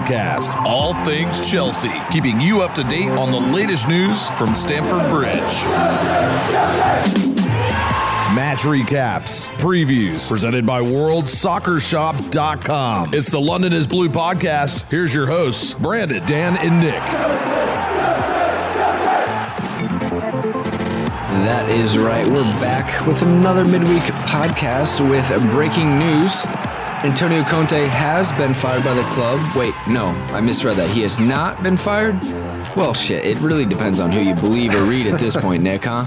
Podcast. All things Chelsea, keeping you up to date on the latest news from Stamford Bridge. Match recaps, previews, presented by WorldSoccerShop.com. It's the London is Blue podcast. Here's your hosts, Brandon, Dan, and Nick. That is right. We're back with another midweek podcast with breaking news. Antonio Conte has been fired by the club. Wait, no, I misread that. He has not been fired? Well, shit, it really depends on who you believe or read at this point, Nick, huh?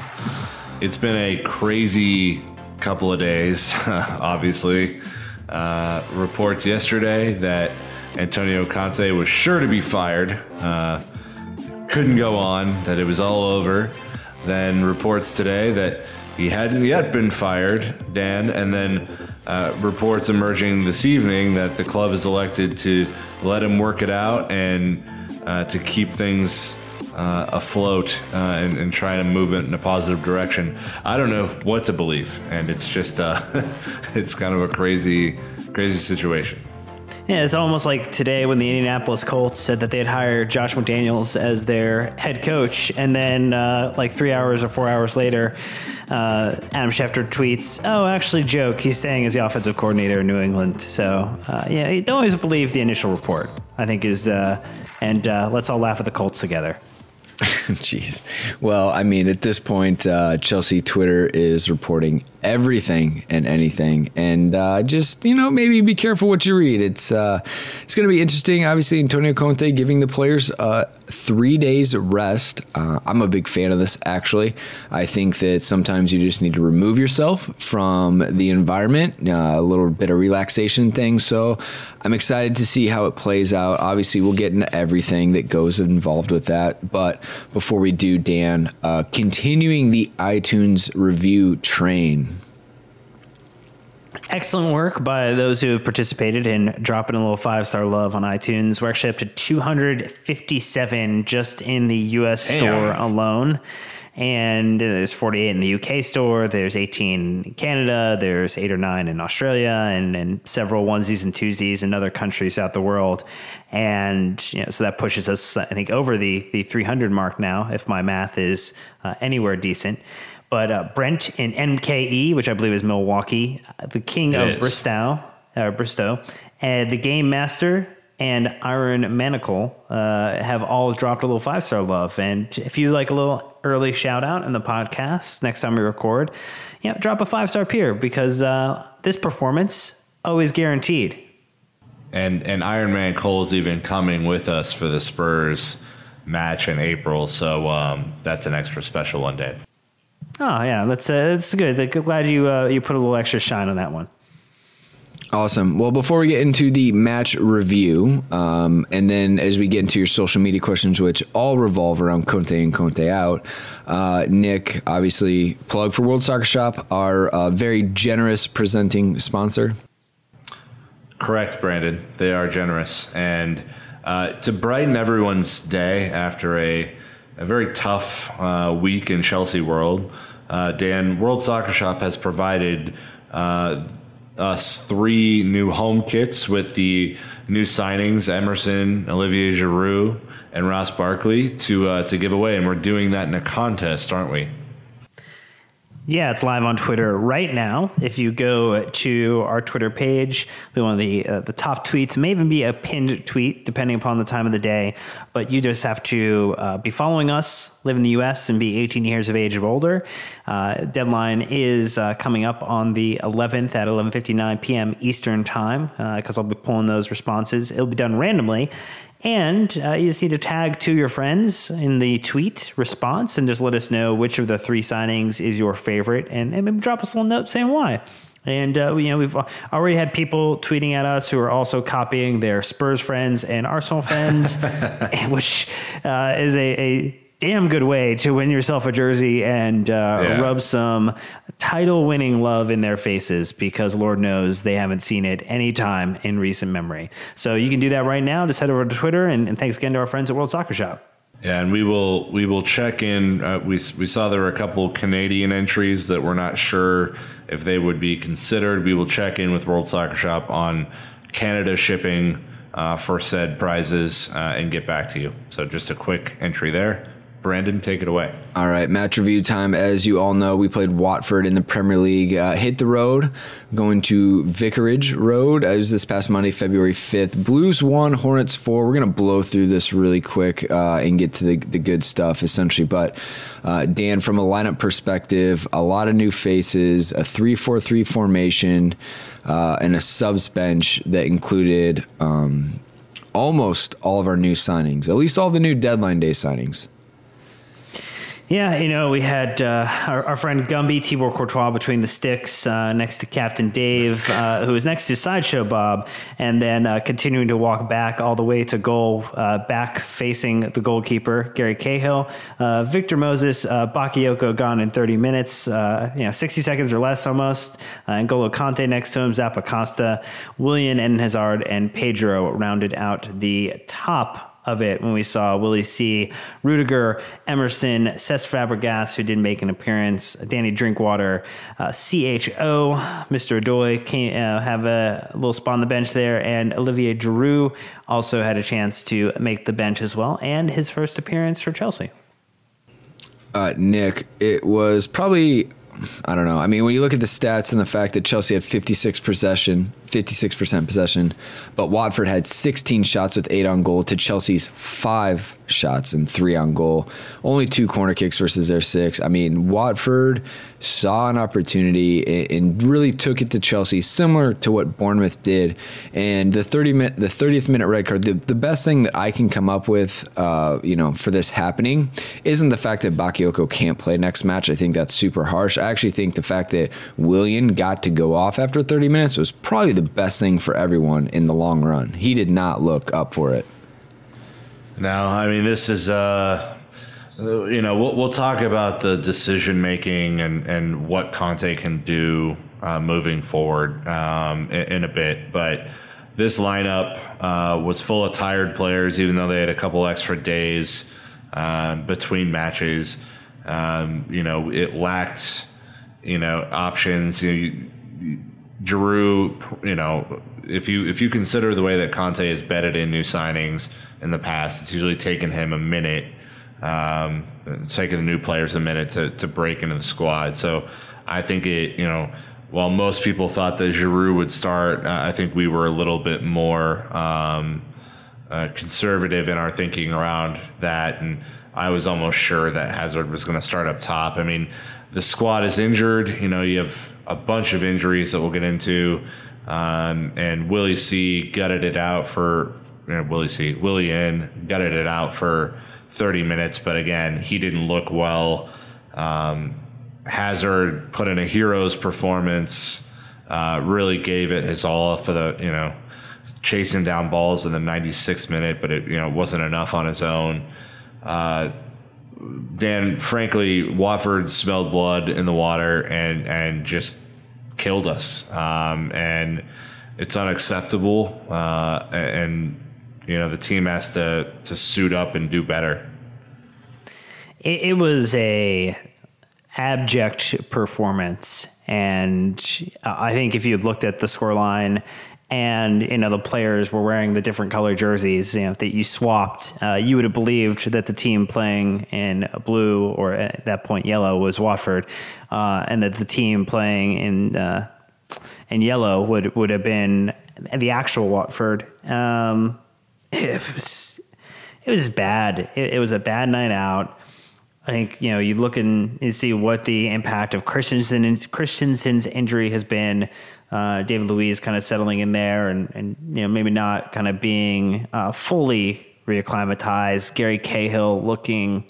It's been a crazy couple of days, obviously. Uh, reports yesterday that Antonio Conte was sure to be fired, uh, couldn't go on, that it was all over. Then reports today that he hadn't yet been fired, Dan, and then uh, reports emerging this evening that the club is elected to let him work it out and uh, to keep things uh, afloat uh, and, and try to move it in a positive direction. I don't know what to believe, and it's just uh, it's kind of a crazy, crazy situation. Yeah, it's almost like today when the Indianapolis Colts said that they'd hire Josh McDaniels as their head coach, and then uh, like three hours or four hours later, uh, Adam Schefter tweets, "Oh, actually, joke. He's staying as the offensive coordinator in New England." So uh, yeah, don't always believe the initial report. I think is, uh, and uh, let's all laugh at the Colts together. Jeez. Well, I mean, at this point, uh, Chelsea Twitter is reporting everything and anything, and uh, just you know, maybe be careful what you read. It's uh, it's going to be interesting. Obviously, Antonio Conte giving the players uh, three days rest. Uh, I'm a big fan of this. Actually, I think that sometimes you just need to remove yourself from the environment, uh, a little bit of relaxation thing. So, I'm excited to see how it plays out. Obviously, we'll get into everything that goes involved with that, but before we do, Dan, uh, continuing the iTunes review train. Excellent work by those who have participated in dropping a little five star love on iTunes. We're actually up to 257 just in the US Damn. store alone. And there's 48 in the UK store. There's 18 in Canada. There's eight or nine in Australia, and, and several onesies and twosies in other countries throughout the world. And you know, so that pushes us, I think, over the the 300 mark now, if my math is uh, anywhere decent. But uh, Brent in MKE, which I believe is Milwaukee, uh, the king It of is. Bristow, uh, Bristow, and the Game Master and Iron Manacle uh, have all dropped a little five star love. And if you like a little early shout out in the podcast next time we record, yeah, drop a five star peer because uh, this performance always guaranteed. And and Iron Man Cole's even coming with us for the Spurs match in April, so um, that's an extra special one day. Oh yeah, that's uh, that's good. Glad you uh, you put a little extra shine on that one. Awesome. Well, before we get into the match review, um, and then as we get into your social media questions, which all revolve around Conte and Conte out, uh, Nick, obviously, plug for World Soccer Shop, our uh, very generous presenting sponsor. Correct, Brandon. They are generous, and uh, to brighten everyone's day after a a very tough uh, week in Chelsea world, uh, Dan World Soccer Shop has provided uh, us three new home kits with the new signings: Emerson, Olivier Giroud, and Ross Barkley to uh, to give away, and we're doing that in a contest, aren't we? Yeah, it's live on Twitter right now. If you go to our Twitter page, be one of the uh, the top tweets, may even be a pinned tweet depending upon the time of the day. But you just have to uh, be following us, live in the U.S., and be 18 years of age or older. Uh, deadline is uh, coming up on the 11th at 11:59 p.m. Eastern time because I'll be pulling those responses. It'll be done randomly. And uh, you just need to tag to your friends in the tweet response and just let us know which of the three signings is your favorite and, and drop us a little note saying why. And uh, you know we've already had people tweeting at us who are also copying their Spurs friends and Arsenal friends, which uh, is a, a damn good way to win yourself a jersey and uh, Yeah. rub some title winning love in their faces because Lord knows they haven't seen it any time in recent memory. So you can do that right now. Just head over to Twitter and, and thanks again to our friends at World Soccer Shop. Yeah, and we will we will check in. Uh, we we saw there were a couple Canadian entries that we're not sure if they would be considered. We will check in with World Soccer Shop on Canada shipping uh, for said prizes uh, and get back to you. So just a quick entry there. Brandon, take it away. All right, match review time. As you all know, we played Watford in the Premier League. Uh, hit the road, going to Vicarage Road. Uh, It was this past Monday, February 5th. Blues 1, Hornets 4. We're going to blow through this really quick uh, and get to the, the good stuff, essentially. But, uh, Dan, from a lineup perspective, a lot of new faces, a 3 4 3 formation, uh, and a subs bench that included um, almost all of our new signings, at least all the new deadline day signings. Yeah, you know, we had uh, our, our friend Gumby, Thibaut Courtois, between the sticks, uh, next to Captain Dave, uh, who was next to Sideshow Bob, and then uh, continuing to walk back all the way to goal, uh, back facing the goalkeeper, Gary Cahill. Uh, Victor Moses, Bakayoko gone in 30 minutes, you know, 60 seconds or less almost. Uh, N'Golo Kante next to him, Zappa Costa, Willian and Hazard, and Pedro rounded out the top of it when we saw Willie C, Rudiger, Emerson, Cesc Fabregas, who didn't make an appearance, Danny Drinkwater, uh, CHO, Mr. Adoy came, uh, have a little spot on the bench there, and Olivier Giroud also had a chance to make the bench as well, and his first appearance for Chelsea. uh, Nick, it was probably I don't know. I mean, when you look at the stats and the fact that Chelsea had 56 possession, 56% possession, but Watford had 16 shots with 8 on goal to Chelsea's 5 shots and 3 on goal. Only 2 corner kicks versus their 6. I mean, Watford saw an opportunity and- and really took it to Chelsea similar to what Bournemouth did. And the 30 minute the 30th minute red card, the, the best thing that I can come up with uh, you know, for this happening isn't the fact that Bakayoko can't play next match. I think that's super harsh. I actually think the fact that Willian got to go off after 30 minutes was probably the best thing for everyone in the long run. He did not look up for it. Now, I mean, this is, uh, you know, we'll, we'll talk about the decision making and, and what Conte can do uh, moving forward um, in, in, a bit. But this lineup uh, was full of tired players, even though they had a couple extra days uh, between matches. Um, you know, it lacked, you know, options. You know, you know, if you if you consider the way that Conte has betted in new signings in the past, it's usually taken him a minute. Um, it's taken the new players a minute to, to break into the squad. So I think it, you know, while most people thought that Giroud would start, I think we were a little bit more um, uh, conservative in our thinking around that. And I was almost sure that Hazard was going to start up top. I mean, the squad is injured. You know, you have a bunch of injuries that we'll get into. Um, and Willie C gutted it out for you know, Willie C. Willian gutted it out for 30 minutes, but again, he didn't look well. Um, Hazard put in a hero's performance, uh, really gave it his all for the you know chasing down balls in the 96th minute, but it you know wasn't enough on his own. Uh, Dan, frankly, Watford smelled blood in the water and and just killed us. Um, and it's unacceptable. Uh, and you know the team has to to suit up and do better. It, it was a abject performance, and I think if you had looked at the scoreline and you know the players were wearing the different color jerseys you know that you swapped uh, you would have believed that the team playing in blue or at that point yellow was Watford uh, and that the team playing in uh, in yellow would would have been the actual Watford. Um, it was it was bad. It, it was a bad night out I think you know you look and see what the impact of Christensen Christensen's injury has been uh, David Luiz kind of settling in there and, and you know maybe not kind of being uh, fully reacclimatized. Gary Cahill looking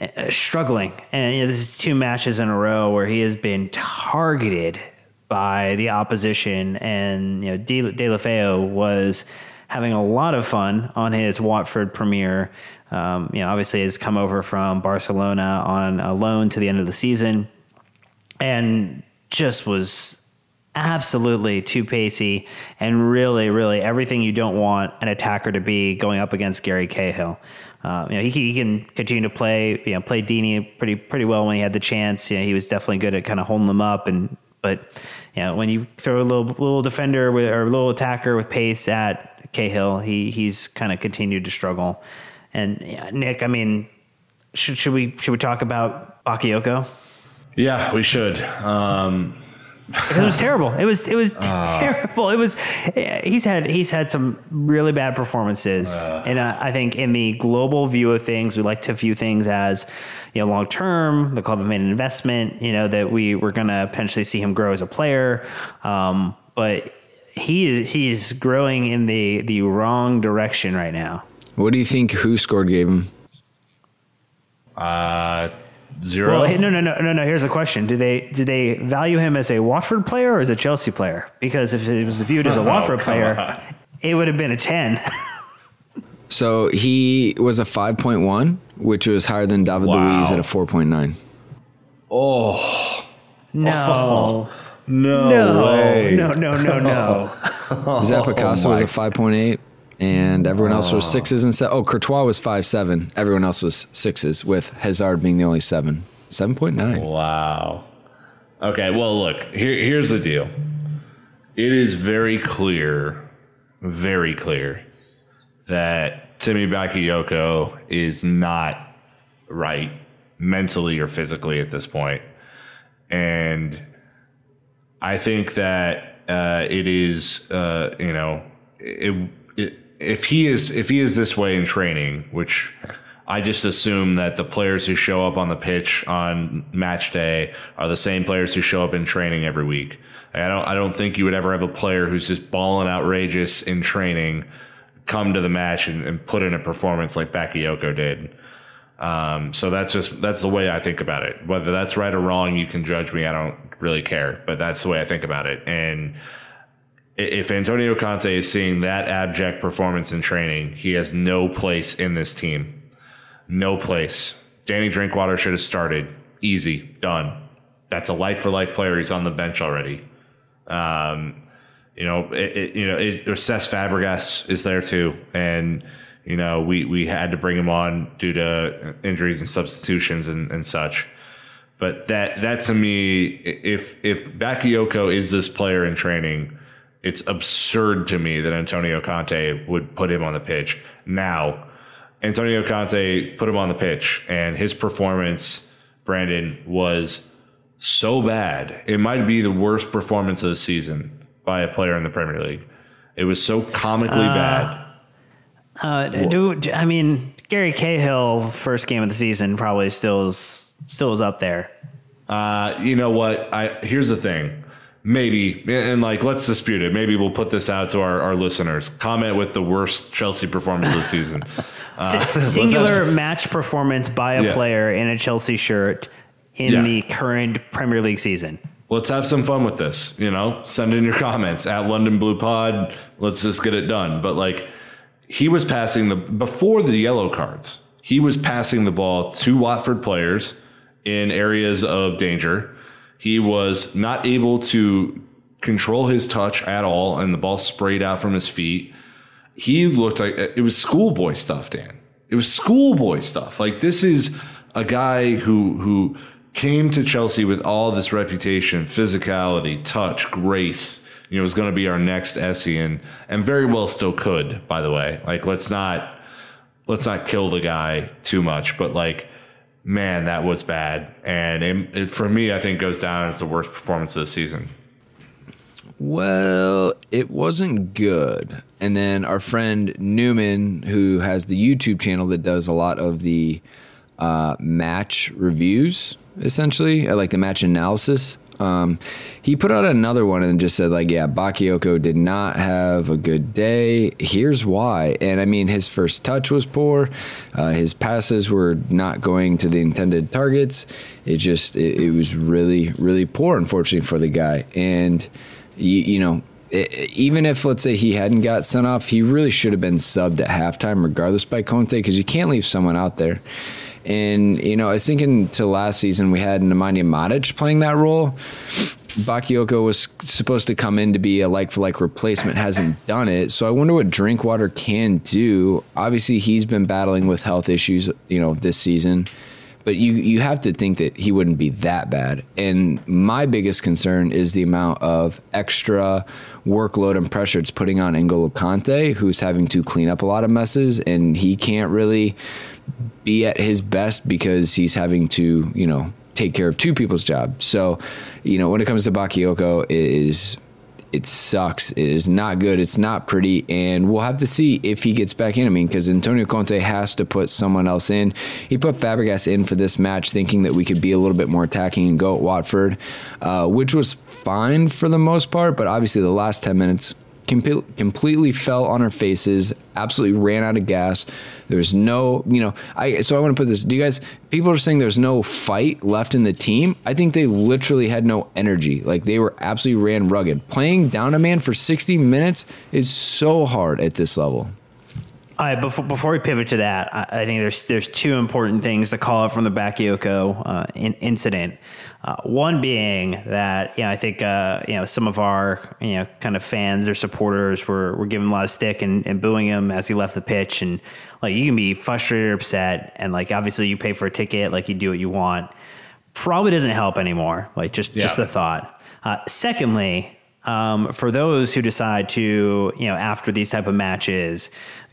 uh, struggling, and you know, this is two matches in a row where he has been targeted by the opposition, and you know De, Deulofeu was having a lot of fun on his Watford premiere. Um, you know, obviously has come over from Barcelona on a loan to the end of the season, and just was absolutely too pacey and really, really everything you don't want an attacker to be going up against Gary Cahill. Uh, you know, he, he, can continue to play, you know, play Deeney pretty, pretty well when he had the chance. You know, he was definitely good at kind of holding them up. And, but, you know, when you throw a little, little defender with, or a little attacker with pace at Cahill, he, he's kind of continued to struggle. And yeah, Nick, I mean, should, should we, should we talk about Bakayoko? Yeah, we should. Um, it was terrible. It was it was uh, terrible. It was he's had he's had some really bad performances, uh, and uh, I think in the global view of things, we like to view things as you know long term. The club have made an investment. You know that we we're going to potentially see him grow as a player, um, but he is he is growing in the the wrong direction right now. What do you think? WhoScored gave him? Uh Zero. Well, no, no, no, no, no. Here's the question: Do they do they value him as a Watford player or as a Chelsea player? Because if it was viewed as a oh, Watford player, on. it would have been a ten. so he was a five point one, which was higher than David wow. Luiz at a four point nine. Oh no. Oh, no, no way. No, no, no, no. Zappacosta oh, was a 5.8 and everyone else was sixes and se- oh Courtois was five seven. Everyone else was sixes, with Hazard being the only seven. Seven point nine. Wow. Okay, well look, here, here's the deal. It is very clear, very clear that Timmy Bakayoko is not right mentally or physically at this point. And I think that uh, it is, uh, you know, it, it if he is if he is this way in training, which I just assume that the players who show up on the pitch on match day are the same players who show up in training every week. I don't I don't think you would ever have a player who's just balling outrageous in training come to the match and, and put in a performance like Bakayoko did. Um, so that's just that's the way I think about it. Whether that's right or wrong, you can judge me. I don't really care, but that's the way I think about it. And if Antonio Conte is seeing that abject performance in training, he has no place in this team. No place. Danny Drinkwater should have started. Easy. Done. that's a like for like player. He's on the bench already. Um, you know, it, it you know, it, Cesc Fabregas is there too, and you know, we we had to bring him on due to injuries and substitutions and, and such. But that that to me, if if Bakayoko is this player in training, it's absurd to me that Antonio Conte would put him on the pitch. Now, Antonio Conte put him on the pitch, and his performance, Brandon, was so bad. It might be the worst performance of the season by a player in the Premier League. It was so comically uh, bad. Uh, do, do, I mean Gary Cahill first game of the season probably still is still is up there. Uh, you know what? I here's the thing. Maybe and like let's dispute it. Maybe we'll put this out to our, our listeners. Comment with the worst Chelsea performance of the season. Uh, Singular match performance by a yeah. player in a Chelsea shirt in yeah. the current Premier League season let's have some fun with this. You know, send in your comments at London Blue Pod. Let's just get it done. But like, he was passing the before the yellow cards. He was passing the ball to Watford players in areas of danger. He was not able to control his touch at all, and the ball sprayed out from his feet. He looked like it was schoolboy stuff, Dan. It was schoolboy stuff. Like this is a guy who who came to Chelsea with all this reputation, physicality, touch, grace. You know, was going to be our next Essien, and very well still could. By the way, like let's not let's not kill the guy too much, but like, man, that was bad, and it, it, for me, I think goes down as the worst performance of the season. Well, it wasn't good. And then our friend Newman, who has the YouTube channel that does a lot of the uh, match reviews, essentially, like the match analysis. Um, he put out another one and just said like, yeah, Bakayoko did not have a good day. Here's why. And I mean, his first touch was poor. Uh, his passes were not going to the intended targets. It just, it, it was really, really poor, unfortunately, for the guy. And, you, you know, even if let's say he hadn't got sent off, he really should have been subbed at halftime, regardless by Conte, because you can't leave someone out there. And, you know, I was thinking to last season we had Nemanja Matic playing that role. Bakayoko was supposed to come in to be a like for like replacement, hasn't done it. So I wonder what Drinkwater can do. Obviously, he's been battling with health issues, you know, this season. But you, you have to think that he wouldn't be that bad. And my biggest concern is the amount of extra workload and pressure it's putting on N'Golo Kante, who's having to clean up a lot of messes, and he can't really be at his best because he's having to, you know, take care of two people's jobs. So, you know, when it comes to Bakayoko, it is it sucks. It is not good. It's not pretty, and we'll have to see if he gets back in. I mean, because Antonio Conte has to put someone else in. He put Fabregas in for this match, thinking that we could be a little bit more attacking and go at Watford, uh, which was fine for the most part. But obviously, the last ten minutes com- completely fell on our faces, absolutely ran out of gas. There's no, you know, I so I want to put this. Do you guys? People are saying there's no fight left in the team. I think they literally had no energy. Like they were absolutely ran rugged. Playing down a man for 60 minutes is so hard at this level. All right, before, before we pivot to that, I, I, think there's there's two important things to call out from the Bakayoko uh, in, incident. Uh, one being that you know I think uh, you know some of our you know kind of fans or supporters were were giving a lot of stick and, and booing him as he left the pitch, and like you can be frustrated or upset, and like obviously you pay for a ticket, like you do what you want. Probably doesn't help anymore. Like just yeah. just the thought. Uh, secondly, um, for those who decide to, you know, after these type of matches,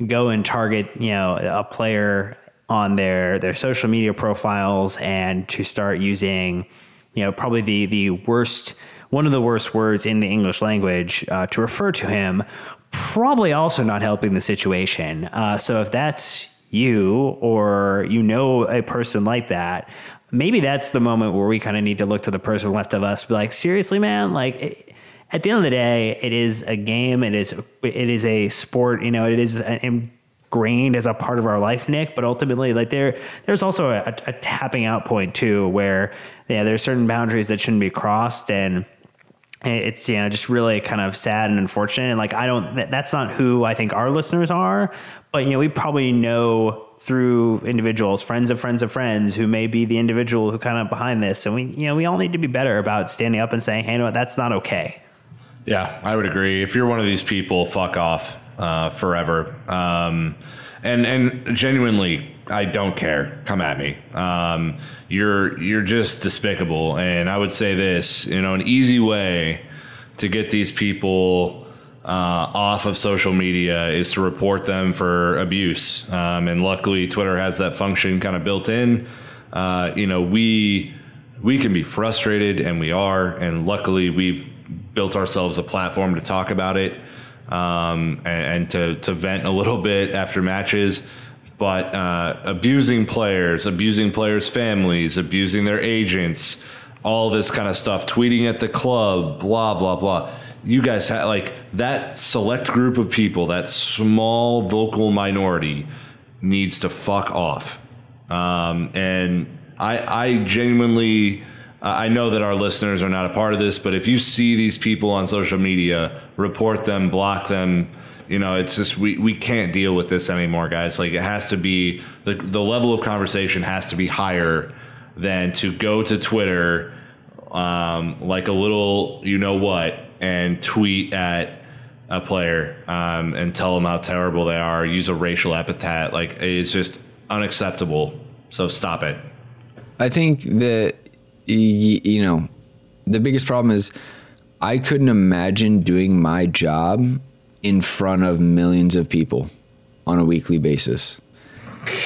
go and target, you know, a player on their their social media profiles and to start using you know, probably the the worst one of the worst words in the English language uh, to refer to him, probably also not helping the situation. Uh, so if that's you or you know a person like that, maybe that's the moment where we kind of need to look to the person left of us, be like, seriously, man, like. It, at the end of the day, it is a game. It is it is a sport. You know, it is ingrained as a part of our life, Nick. But ultimately, like there, there's also a, a tapping out point too, where yeah, there's certain boundaries that shouldn't be crossed, and it's you know just really kind of sad and unfortunate. And like I don't, that's not who I think our listeners are, but you know we probably know through individuals, friends of friends of friends, who may be the individual who kind of behind this. And we, you know, we all need to be better about standing up and saying, "Hey, you know what? That's not okay." Yeah, I would agree. If you're one of these people, fuck off uh, forever. Um, and and genuinely, I don't care. Come at me. Um, you're you're just despicable. And I would say this, you know, an easy way to get these people uh, off of social media is to report them for abuse. Um, and luckily, Twitter has that function kind of built in. Uh, you know, we we can be frustrated, and we are. And luckily, we've built ourselves a platform to talk about it um, and, and, to to vent a little bit after matches. But uh, abusing players, abusing players' families, abusing their agents, all this kind of stuff, tweeting at the club, blah blah blah you guys have like that select group of people, that small vocal minority needs to fuck off. Um, and I, I genuinely, I know that our listeners are not a part of this, but if you see these people on social media, report them, block them. You know, it's just we, we can't deal with this anymore, guys. Like it has to be the the level of conversation has to be higher than to go to Twitter um, like a little you know what and tweet at a player um, and tell them how terrible they are, use a racial epithet. Like it's just unacceptable. So stop it. I think that you know the biggest problem is I couldn't imagine doing my job in front of millions of people on a weekly basis.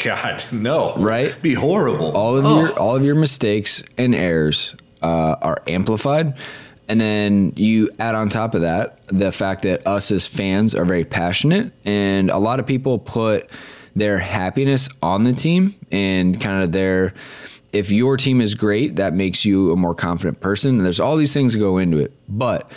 God, no. Right? Be horrible. All of oh. your all of your mistakes and errors uh, are amplified and then you add on top of that the fact that us as fans are very passionate, and a lot of people put their happiness on the team and kind of their. If your team is great, that makes you a more confident person. And There's all these things that go into it, but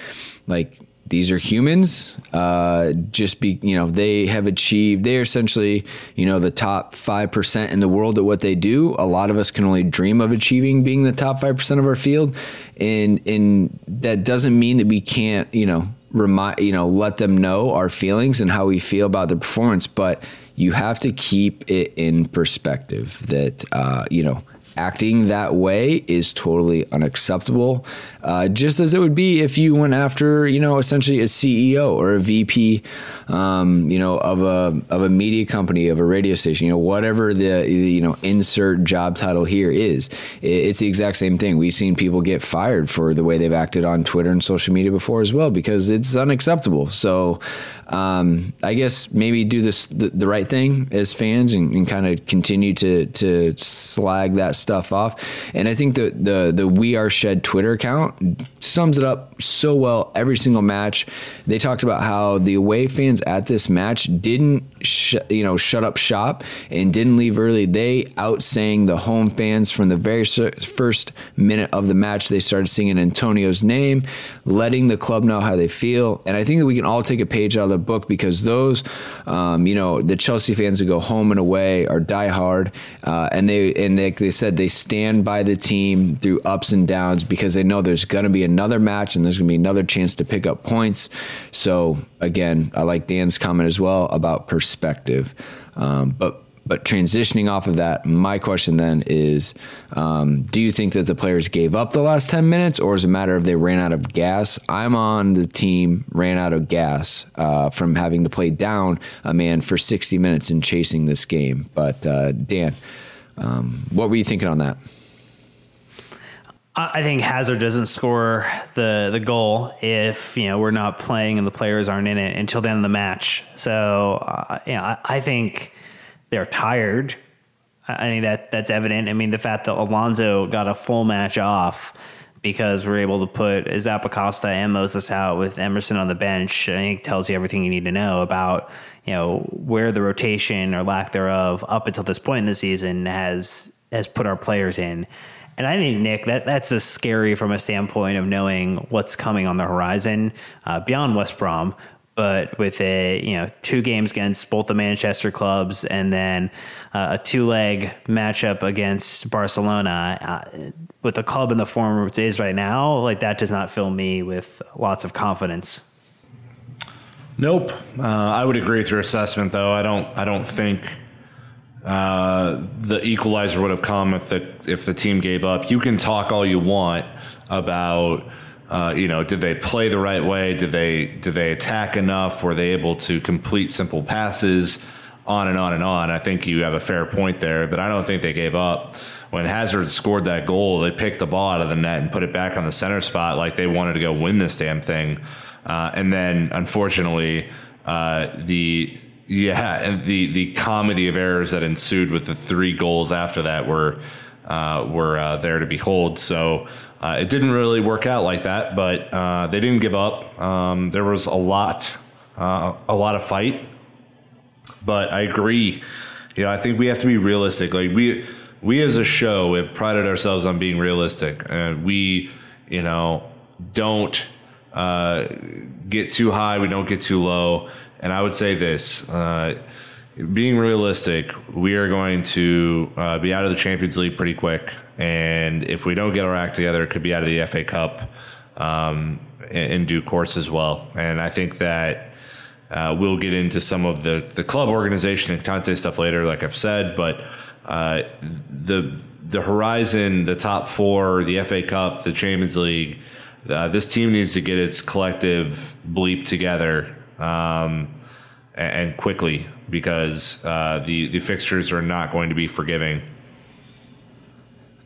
like these are humans. Uh, just be, you know, they have achieved, they're essentially, you know, the top 5% in the world at what they do. A lot of us can only dream of achieving being the top 5% of our field. And, and that doesn't mean that we can't, you know, remind, you know, let them know our feelings and how we feel about the performance. But you have to keep it in perspective that, uh, you know, acting that way is totally unacceptable. Uh, just as it would be if you went after, you know, essentially a CEO or a VP, um, you know, of a of a media company, of a radio station, you know, whatever the you know insert job title here is. It's the exact same thing. We've seen people get fired for the way they've acted on Twitter and social media before as well because it's unacceptable. So, um, I guess maybe do this the, the right thing as fans and, and kind of continue to to slag that stuff off. And I think the the the We Are Shed Twitter account sums it up so well every single match. They talked about how the away fans at this match didn't, sh- you know, shut up shop and didn't leave early. They outsang the home fans from the very first minute of the match. They started singing Antonio's name, letting the club know how they feel. And I think that we can all take a page out of the book because those, um, you know, the Chelsea fans that go home and away are diehard, uh, and they and they, they said they stand by the team through ups and downs because they know there's going to be another match and there's going to be another chance to pick up points. So again, I like Dan's comment as well about perspective. Um, but but transitioning off of that, my question then is: um, Do you think that the players gave up the last ten minutes, or is it a matter of they ran out of gas? I'm on the team ran out of gas uh, from having to play down a man for 60 minutes and chasing this game. But uh, Dan, um, what were you thinking on that? I think Hazard doesn't score the the goal if you know we're not playing and the players aren't in it until the end of the match. So uh, you know, I, I, think they're tired. I think that that's evident. I mean, the fact that Alonso got a full match off because we're able to put Zappacosta and Moses out with Emerson on the bench, I think tells you everything you need to know about you know where the rotation or lack thereof up until this point in the season has has put our players in. And I think Nick, that that's a scary from a standpoint of knowing what's coming on the horizon uh, beyond West Brom. But with a you know two games against both the Manchester clubs and then uh, a two leg matchup against Barcelona, uh, with the club in the form it is right now, like that does not fill me with lots of confidence. Nope, uh, I would agree with your assessment though. I don't. I don't think uh, the equalizer would have come if the if the team gave up. You can talk all you want about uh, you know did they play the right way? Did they did they attack enough? Were they able to complete simple passes? On and on and on. I think you have a fair point there, but I don't think they gave up. When Hazard scored that goal, they picked the ball out of the net and put it back on the center spot like they wanted to go win this damn thing. Uh, and then, unfortunately, uh, the yeah, and the the comedy of errors that ensued with the three goals after that were uh, were uh, there to behold. So uh, it didn't really work out like that, but uh, they didn't give up. Um, there was a lot, uh, a lot of fight, but I agree. You know, I think we have to be realistic. Like we we as a show have prided ourselves on being realistic, and we, you know, don't uh, get too high. We don't get too low and I would say this uh, being realistic, we are going to uh, be out of the Champions League pretty quick. And if we don't get our act together, it could be out of the FA Cup um, in, in, due course as well. And I think that uh, we'll get into some of the, the club organization and Conte stuff later, like I've said. But uh, the the horizon, the top four, the FA Cup, the Champions League, uh, this team needs to get its collective bleep together um, and quickly because uh, the the fixtures are not going to be forgiving.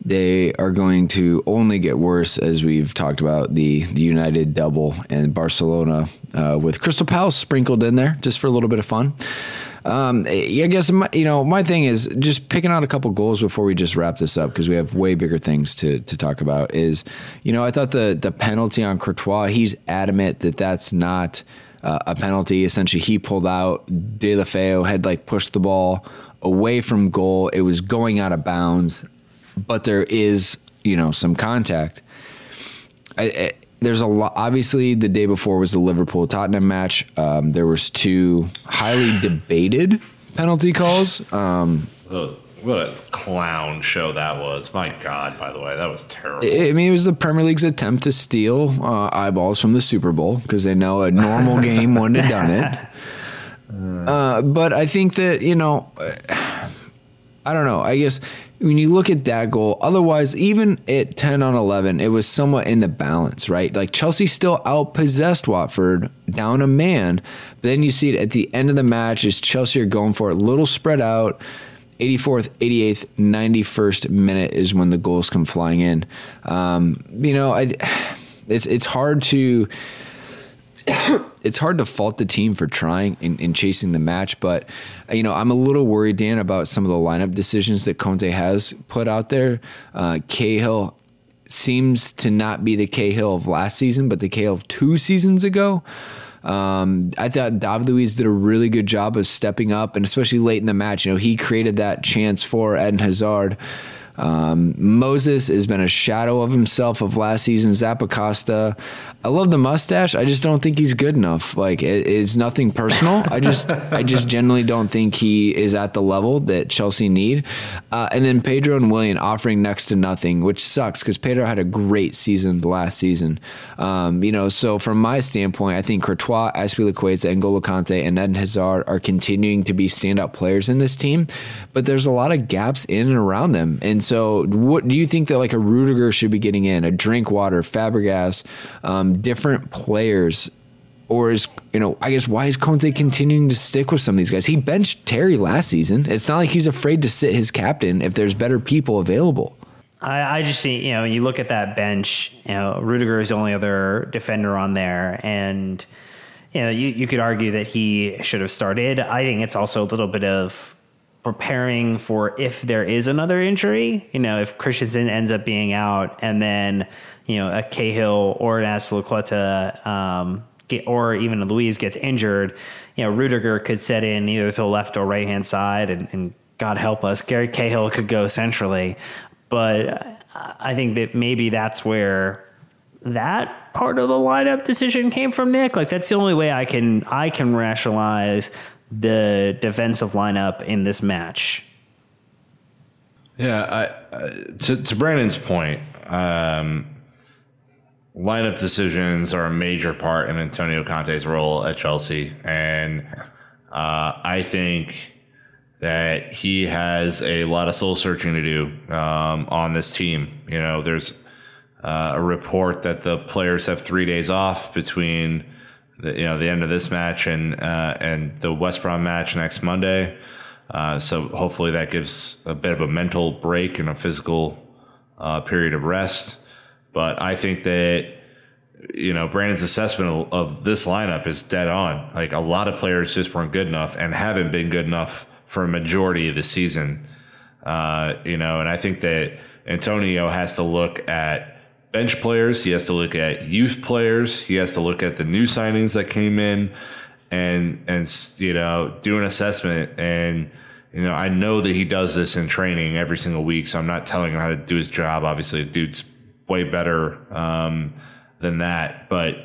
They are going to only get worse as we've talked about the, the United double and Barcelona uh, with Crystal Palace sprinkled in there just for a little bit of fun. Um, I guess my, you know my thing is just picking out a couple goals before we just wrap this up because we have way bigger things to to talk about. Is you know I thought the the penalty on Courtois he's adamant that that's not uh, a penalty. Essentially, he pulled out. Deulofeu had like pushed the ball away from goal. It was going out of bounds, but there is you know some contact. I, I, there's a lot. Obviously, the day before was the Liverpool Tottenham match. Um, there was two highly debated penalty calls. Um, what a clown show that was. My God, by the way, that was terrible. I mean, it was the Premier League's attempt to steal uh, eyeballs from the Super Bowl because they know a normal game wouldn't have done it. Uh, but I think that, you know, I don't know. I guess when you look at that goal, otherwise, even at 10 on 11, it was somewhat in the balance, right? Like Chelsea still outpossessed Watford down a man. But then you see it at the end of the match as Chelsea are going for it, little spread out 84th, 88th, 91st minute is when the goals come flying in. Um, you know, I, it's it's hard to it's hard to fault the team for trying and, chasing the match, but you know I'm a little worried, Dan, about some of the lineup decisions that Conte has put out there. Uh, Cahill seems to not be the Cahill of last season, but the Cahill of two seasons ago. Um, I thought David Luiz did a really good job of stepping up, and especially late in the match, you know, he created that chance for Eden Hazard. Um, Moses has been a shadow of himself of last season. Zappacosta, I love the mustache. I just don't think he's good enough. Like it, it's nothing personal. I just I just generally don't think he is at the level that Chelsea need. Uh, and then Pedro and Willian offering next to nothing, which sucks because Pedro had a great season last season. Um, you know, so from my standpoint, I think Courtois, Azpilicueta, N'Golo Kante, and Eden Hazard are continuing to be standout players in this team, but there's a lot of gaps in and around them. And so, what do you think that like a Rudiger should be getting in? A Drinkwater, Fabregas. Um, different players or is you know I guess why is Conte continuing to stick with some of these guys? He benched Terry last season. It's not like he's afraid to sit his captain if there's better people available. I, I just see you know you look at that bench. You know Rudiger is the only other defender on there, and you know you you could argue that he should have started. I think it's also a little bit of preparing for if there is another injury. You know if Christensen ends up being out, and then you know, a Cahill or an Azpilicueta, um, get, or even a Luiz gets injured, you know, Rudiger could set in either to the left or right hand side, and, and God help us, Gary Cahill could go centrally. But I think that maybe that's where that part of the lineup decision came from Nick. Like that's the only way I can I can rationalize the defensive lineup in this match. Yeah, I, uh, to to Brandon's point, um, lineup decisions are a major part in Antonio Conte's role at Chelsea, and uh, I think that he has a lot of soul searching to do um, on this team. You know, there's uh, a report that the players have three days off between the, you know the end of this match and uh, and the West Brom match next Monday. Uh, so hopefully that gives a bit of a mental break and a physical uh, period of rest. But I think that you know Brandon's assessment of, this lineup is dead on. Like a lot of players just weren't good enough and haven't been good enough for a majority of the season. Uh, you know, and I think that Antonio has to look at bench players. He has to look at youth players. He has to look at the new signings that came in, and and you know do an assessment. And you know, I know that he does this in training every single week. So I'm not telling him how to do his job. Obviously, dude's way better um, than that. But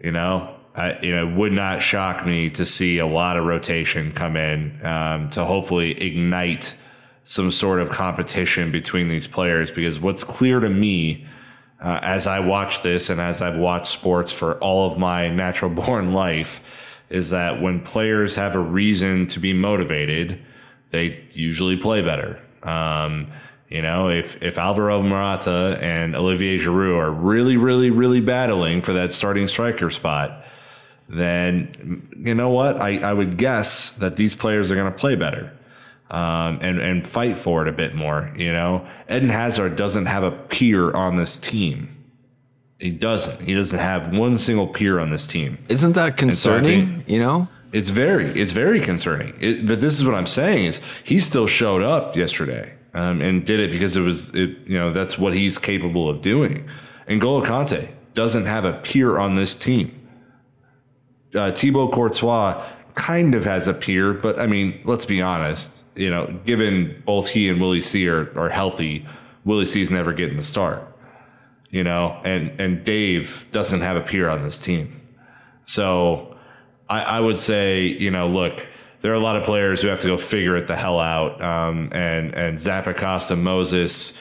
you know, I, you know, would not shock me to see a lot of rotation come in um, to hopefully ignite some sort of competition between these players. Because what's clear to me uh, as I watch this and as I've watched sports for all of my natural born life is that when players have a reason to be motivated, they usually play better. Um, you know, if, if Alvaro Morata and Olivier Giroud are really, really, really battling for that starting striker spot, then you know what? I, I would guess that these players are going to play better um, and and fight for it a bit more. You know, Eden Hazard doesn't have a peer on this team. He doesn't. He doesn't have one single peer on this team. Isn't that concerning? So you know, it's very it's very concerning. It, but this is what I'm saying is he still showed up yesterday um, and did it because it was it, you know that's what he's capable of doing. And Kante doesn't have a peer on this team uh, Thibaut Courtois kind of has a peer, but I mean, let's be honest. You know, given both he and Willie C are, are healthy, Willie C is never getting the start. You know, and and Dave doesn't have a peer on this team, so I, I would say, you know, look, there are a lot of players who have to go figure it the hell out. Um, and and Zappacosta, Moses,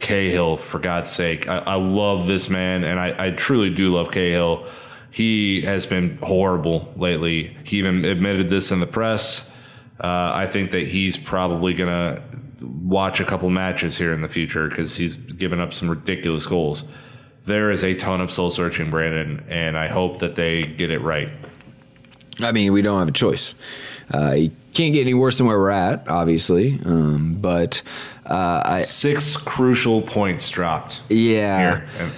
Cahill, for God's sake, I, I love this man, and I, I truly do love Cahill he has been horrible lately. He even admitted this in the press. Uh, I think that he's probably going to watch a couple matches here in the future because he's given up some ridiculous goals. There is a ton of soul searching, Brandon, and I hope that they get it right. I mean, we don't have a choice. Uh, you can't get any worse than where we're at, obviously. Um, but uh, I, six crucial points dropped. Yeah, here.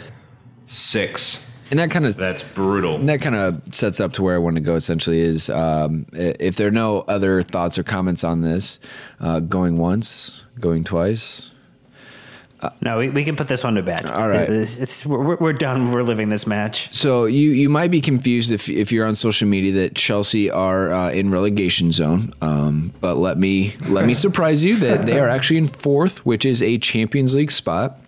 six and that kind of that's brutal. that kind of sets up to where I want to go. Essentially, is um, if there are no other thoughts or comments on this, uh, going once, going twice. Uh, no, we, we can put this one to bed. All right, it's, it's we're, we're done. We're living this match. So you you might be confused if if you're on social media that Chelsea are uh, in relegation zone. Um, but let me let me surprise you that they are actually in fourth, which is a Champions League spot.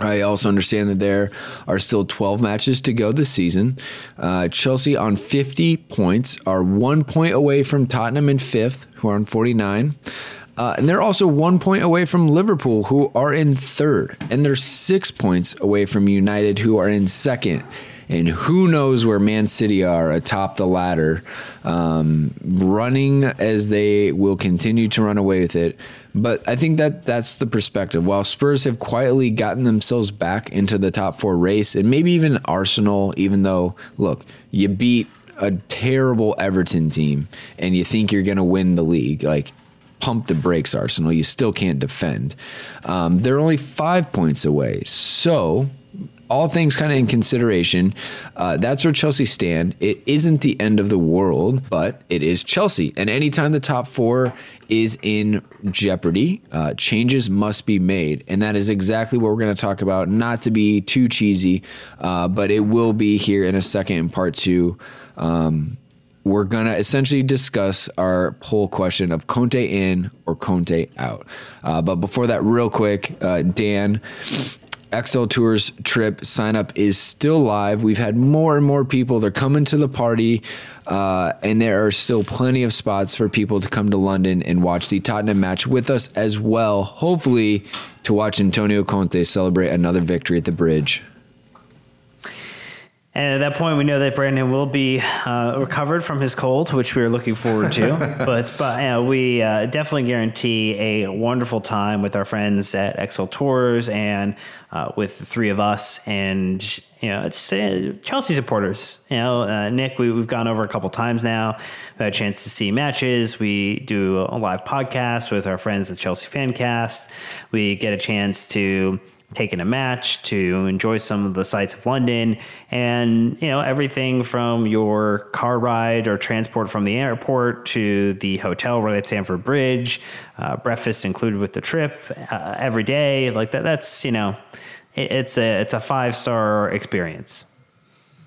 I also understand that there are still 12 matches to go this season. Uh, Chelsea on 50 points are one point away from Tottenham in fifth, who are on 49. Uh, and they're also one point away from Liverpool, who are in third. And they're six points away from United, who are in second and who knows where Man City are atop the ladder, um, running as they will continue to run away with it. But I think that that's the perspective. While Spurs have quietly gotten themselves back into the top four race, and maybe even Arsenal, even though, look, you beat a terrible Everton team and you think you're going to win the league. Like, pump the brakes, Arsenal. You still can't defend. Um, they're only five points away. So all things kind of in consideration, uh, that's where Chelsea stand. It isn't the end of the world, but it is Chelsea. And anytime the top four is in jeopardy, uh, changes must be made. And that is exactly what we're going to talk about. Not to be too cheesy, uh, but it will be here in a second in part two. Um, we're going to essentially discuss our poll question of Conte in or Conte out. Uh, but before that, real quick, uh, Dan, XL Tours trip sign up is still live. We've had more and more people. They're coming to the party, uh, and there are still plenty of spots for people to come to London and watch the Tottenham match with us as well. Hopefully, to watch Antonio Conte celebrate another victory at the bridge. And at that point, we know that Brandon will be uh, recovered from his cold, which we are looking forward to. but but you know, we uh, definitely guarantee a wonderful time with our friends at XL Tours and uh, with the three of us and you know it's uh, Chelsea supporters. You know, uh, Nick, we, we've gone over a couple times now. We had a chance to see matches. We do a live podcast with our friends at Chelsea Fancast. We get a chance to taken a match to enjoy some of the sights of London and you know everything from your car ride or transport from the airport to the hotel right at Stamford Bridge, uh, breakfast included with the trip uh, every day like that. That's you know it, it's a it's a five star experience.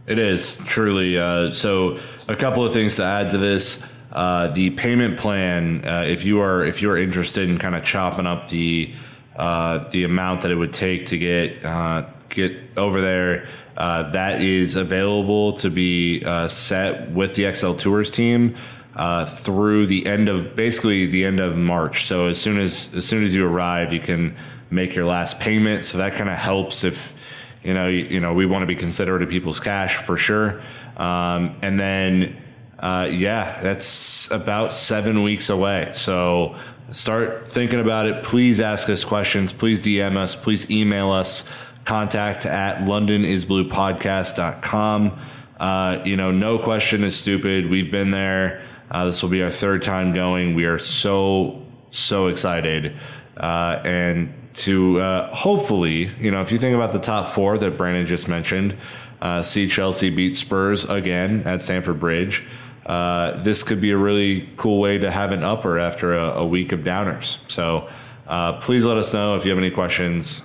It is truly. Uh, so a couple of things to add to this. Uh, the payment plan, uh, if you are if you are interested in kind of chopping up the uh, the amount that it would take to get uh, get over there. Uh, that is available to be uh, set with the XL Tours team uh, through the end of basically the end of March. So as soon as as soon as you arrive, you can make your last payment. So that kind of helps if you know you, you, know we want to be considerate of people's cash for sure. Um, and then yeah, that's about seven weeks away. So Start thinking about it. Please ask us questions. Please DM us. Please email us. Contact at londonisbluepodcast.com. Uh, you know, no question is stupid. We've been there. Uh, this will be our third time going. We are so, so excited. Uh, and to uh, hopefully, you know, if you think about the top four that Brandon just mentioned, uh, see Chelsea beat Spurs again at Stamford Bridge uh, this could be a really cool way to have an upper after a, a week of downers. So uh, please let us know if you have any questions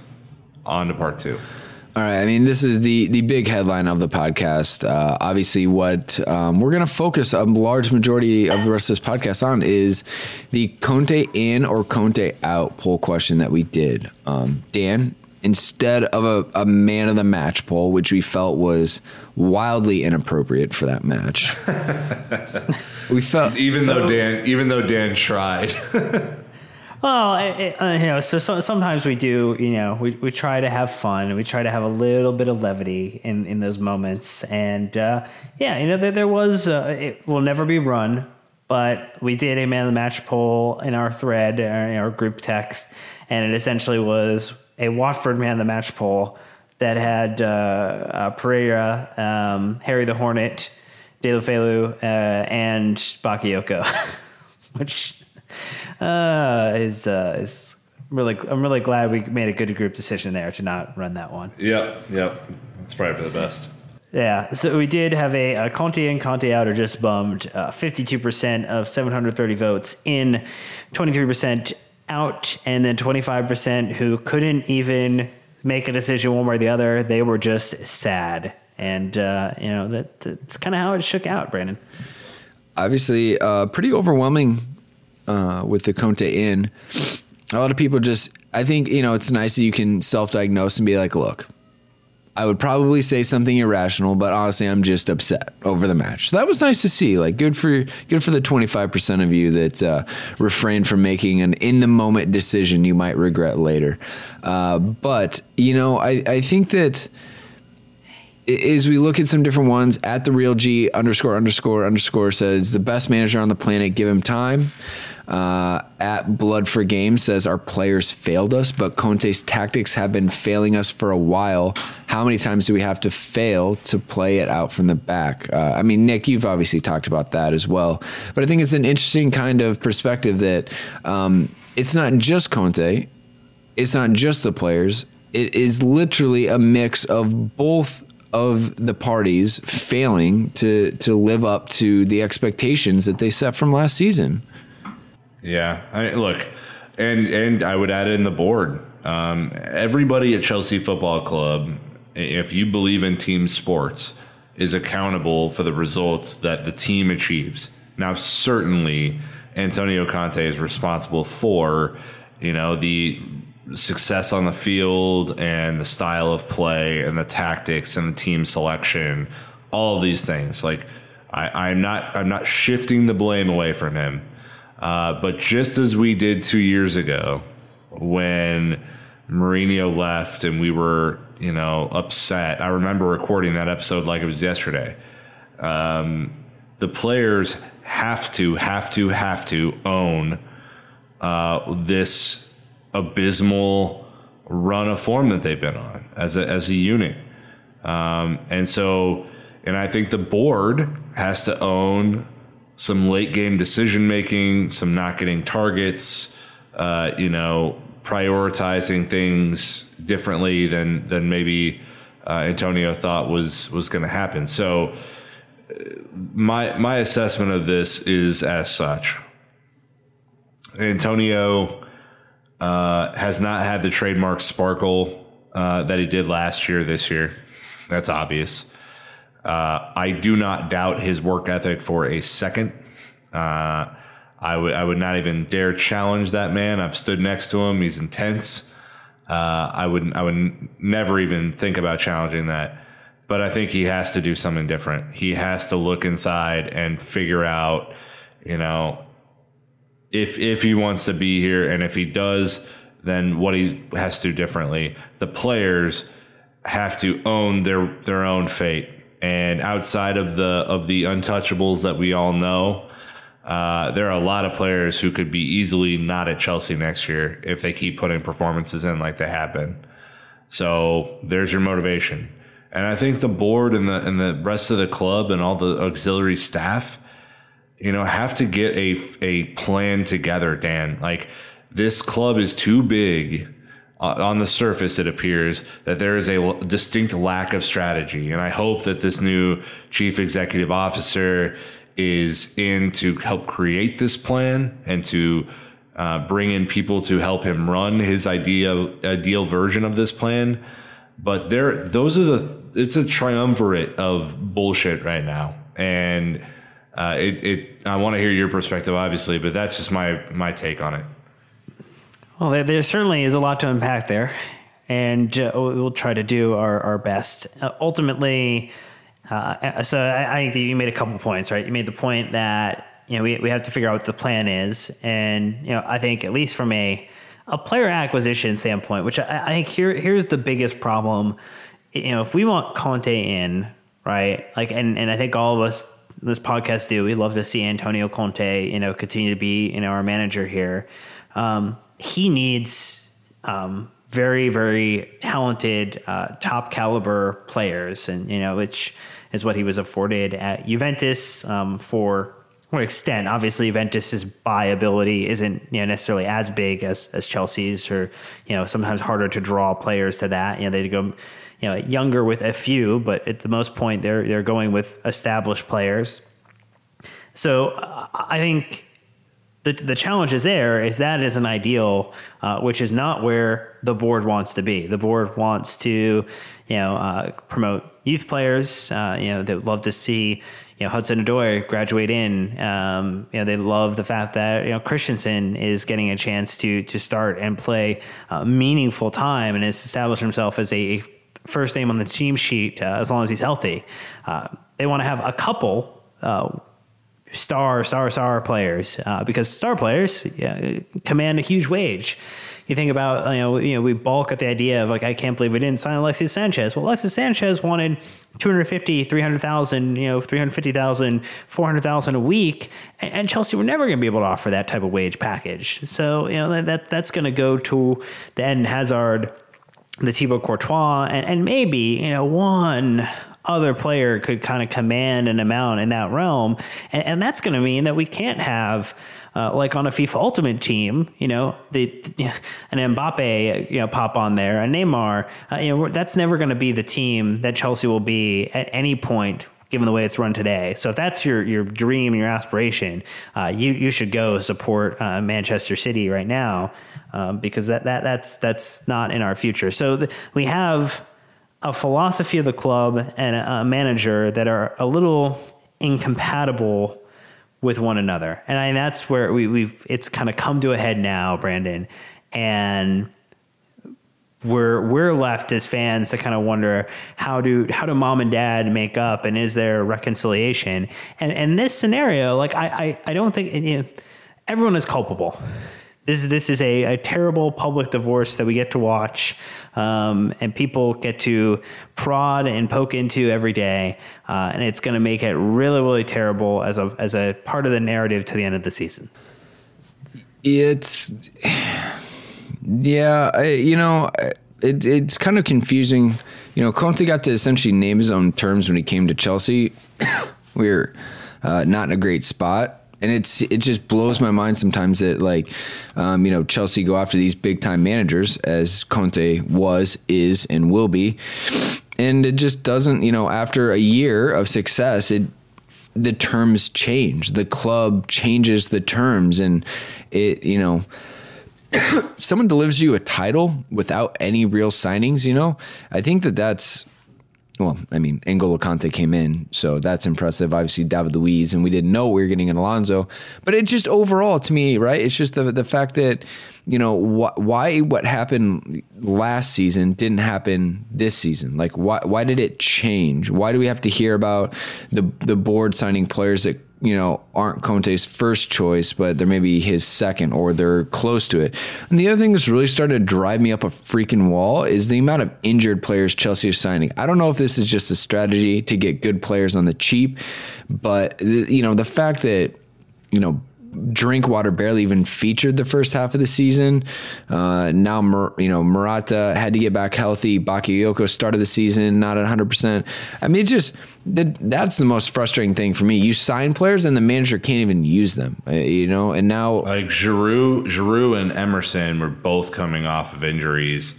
on to part two. All right. I mean, this is the the big headline of the podcast. Uh, obviously, what um, we're going to focus a large majority of the rest of this podcast on is the Conte in or Conte out poll question that we did. Um, Dan, instead of a, a man of the match poll, which we felt was wildly inappropriate for that match. we felt even though Dan, even though Dan tried. well, it, uh, you know, so, so, sometimes we do, you know, we, we try to have fun and we try to have a little bit of levity in, in those moments. And uh, yeah, you know, there, there was, uh, it will never be run, but we did a man of the match poll in our thread, our, uh, our group text, and it essentially was a Watford man of the match poll that had uh, uh, Pereyra, um, Harry the Hornet, Deulofeu, uh, and Bakayoko, which uh, is uh, is really. I'm really glad we made a good group decision there to not run that one. Yep, yep, it's probably for the best. Yeah, so we did have a, a Conte in, Conte out, or just bummed. Uh, fifty-two percent of seven hundred thirty votes in, twenty-three percent out, and then twenty-five percent who couldn't even make a decision one way or the other. They were just sad, and uh, you know that that's kind of how it shook out, Brandon. Obviously, uh, pretty overwhelming uh, with the Conte in. A lot of people just, I think, you know, it's nice that you can self-diagnose and be like, look, I would probably say something irrational, but honestly, I'm just upset over the match. So that was nice to see. Like, good for good for the 25 percent of you that uh, refrained from making an in the moment decision you might regret later. Uh, but you know, I I think that as we look at some different ones, at the real G underscore underscore underscore says the best manager on the planet. Give him time. Uh, at Blood for Game says our players failed us, but Conte's tactics have been failing us for a while. How many times do we have to fail to play it out from the back? Uh, I mean, Nick, you've obviously talked about that as well, but I think it's an interesting kind of perspective that um, it's not just Conte, it's not just the players. It is literally a mix of both of the parties failing to to live up to the expectations that they set from last season. Yeah, I look, and and I would add in the board. Um, everybody at Chelsea Football Club, if you believe in team sports, is accountable for the results that the team achieves. Now, certainly, Antonio Conte is responsible for, you know, the success on the field and the style of play and the tactics and the team selection, all of these things. Like, I, I'm not, I'm not shifting the blame away from him. Uh, but just as we did two years ago when Mourinho left and we were, you know, upset. I remember recording that episode like it was yesterday. Um, the players have to, have to, have to own uh, this abysmal run of form that they've been on as a, as a unit. Um, and so, and I think the board has to own some late game decision making, some not getting targets, uh, you know, prioritizing things differently than than maybe uh, Antonio thought was was going to happen. So, uh, my my assessment of this is as such. Antonio uh, has not had the trademark sparkle uh, that he did last year. This year, that's obvious. Uh, I do not doubt his work ethic for a second. Uh, I would I would not even dare challenge that man. I've stood next to him. He's intense. Uh, I would I would never even think about challenging that. But I think he has to do something different. He has to look inside and figure out, you know, if if he wants to be here, and if he does, then what he has to do differently. The players have to own their their own fate, and outside of the of the untouchables that we all know, uh, there are a lot of players who could be easily not at Chelsea next year if they keep putting performances in like they have been. So there's your motivation. And I think the board and the and the rest of the club and all the auxiliary staff you know, have to get a a plan together, Dan. Like this club is too big. Uh, on the surface, it appears that there is a distinct lack of strategy, and I hope that this new chief executive officer is in to help create this plan and to uh, bring in people to help him run his idea ideal version of this plan. But there, those are the it's a triumvirate of bullshit right now, and uh, it, it I want to hear your perspective, obviously, but that's just my my take on it. Well, there, there certainly is a lot to unpack there, and uh, we'll try to do our, our best. Uh, ultimately, uh, so I, I think that you made a couple points, right? You made the point that you know we, we have to figure out what the plan is, and you know I think at least from a a player acquisition standpoint, which I, I think here here's the biggest problem. You know, if we want Conte in, right? Like, and and I think all of us this podcast do. We love to see Antonio Conte, you know, continue to be you know our manager here. Um, he needs um, very very talented, uh, top caliber players, and you know which is what he was afforded at Juventus um, for what extent. Obviously, Juventus's buy ability isn't you know necessarily as big as as Chelsea's, or you know sometimes harder to draw players to that. You know they go you know younger with a few, but at the most point they're they're going with established players. So I think the the challenge is there is that is an ideal, uh, which is not where the board wants to be. The board wants to you know uh, promote youth players. Uh, you know they love to see you know Hudson Odoi graduate in. Um, you know they love the fact that you know Christensen is getting a chance to to start and play uh, meaningful time and has established himself as a first name on the team sheet uh, as long as he's healthy. Uh, they want to have a couple star, star, star players uh, because star players yeah, command a huge wage. You think about you know you know we balk at the idea of like I can't believe we didn't sign Alexis Sanchez. Well, Alexis Sanchez wanted 250, 300,000, you know 350,000, 400,000 a week and, Chelsea were never going to be able to offer that type of wage package. So, you know that that's going to go to Eden Hazard the Thibaut Courtois, and, and maybe, you know, one other player could kind of command an amount in that realm. And, and that's going to mean that we can't have, uh, like on a FIFA Ultimate team, you know, the an Mbappe, you know, pop on there, a Neymar. Uh, you know, that's never going to be the team that Chelsea will be at any point given the way it's run today. So if that's your your dream, your aspiration, uh, you you should go support uh, Manchester City right now um, because that that that's that's not in our future. So th- we have a philosophy of the club and a, manager that are a little incompatible with one another, and I, that's where we, we've it's kind of come to a head now, Brandon, and we're we're left as fans to kind of wonder how do how do mom and dad make up and is there reconciliation? And and this scenario like I I, I don't think you know, everyone is culpable this this is a, a terrible public divorce that we get to watch, um, and people get to prod and poke into every day, uh, and it's going to make it really really terrible as a as a part of the narrative to the end of the season. It's yeah, I, you know, it, it's kind of confusing. You know, Conte got to essentially name his own terms when he came to Chelsea. we are uh, not in a great spot. And it's it just blows my mind sometimes that like um, you know Chelsea go after these big time managers as Conte was is and will be, and it just doesn't you know after a year of success it the terms change. The club changes the terms. And it you know someone delivers you a title without any real signings, you know, I think that that's well, I mean, N'Golo Kante came in, so that's impressive. Obviously, David Luiz, and we didn't know we were getting an Alonso, but it just overall to me, right? It's just the the fact that you know wh- why what happened last season didn't happen this season. Like, why why did it change? Why do we have to hear about the the board signing players that you know, aren't Conte's first choice, but they're maybe his second or they're close to it. And the other thing that's really started to drive me up a freaking wall is the amount of injured players Chelsea is signing. I don't know if this is just a strategy to get good players on the cheap, but you know, the fact that you know Drinkwater barely even featured the first half of the season. Uh, now, you know, Morata had to get back healthy. Bakayoko started the season not at 100%. I mean, it just that, that's the most frustrating thing for me. You sign players and the manager can't even use them, uh, you know, and now. Like Giroud, Giroud and Emerson were both coming off of injuries.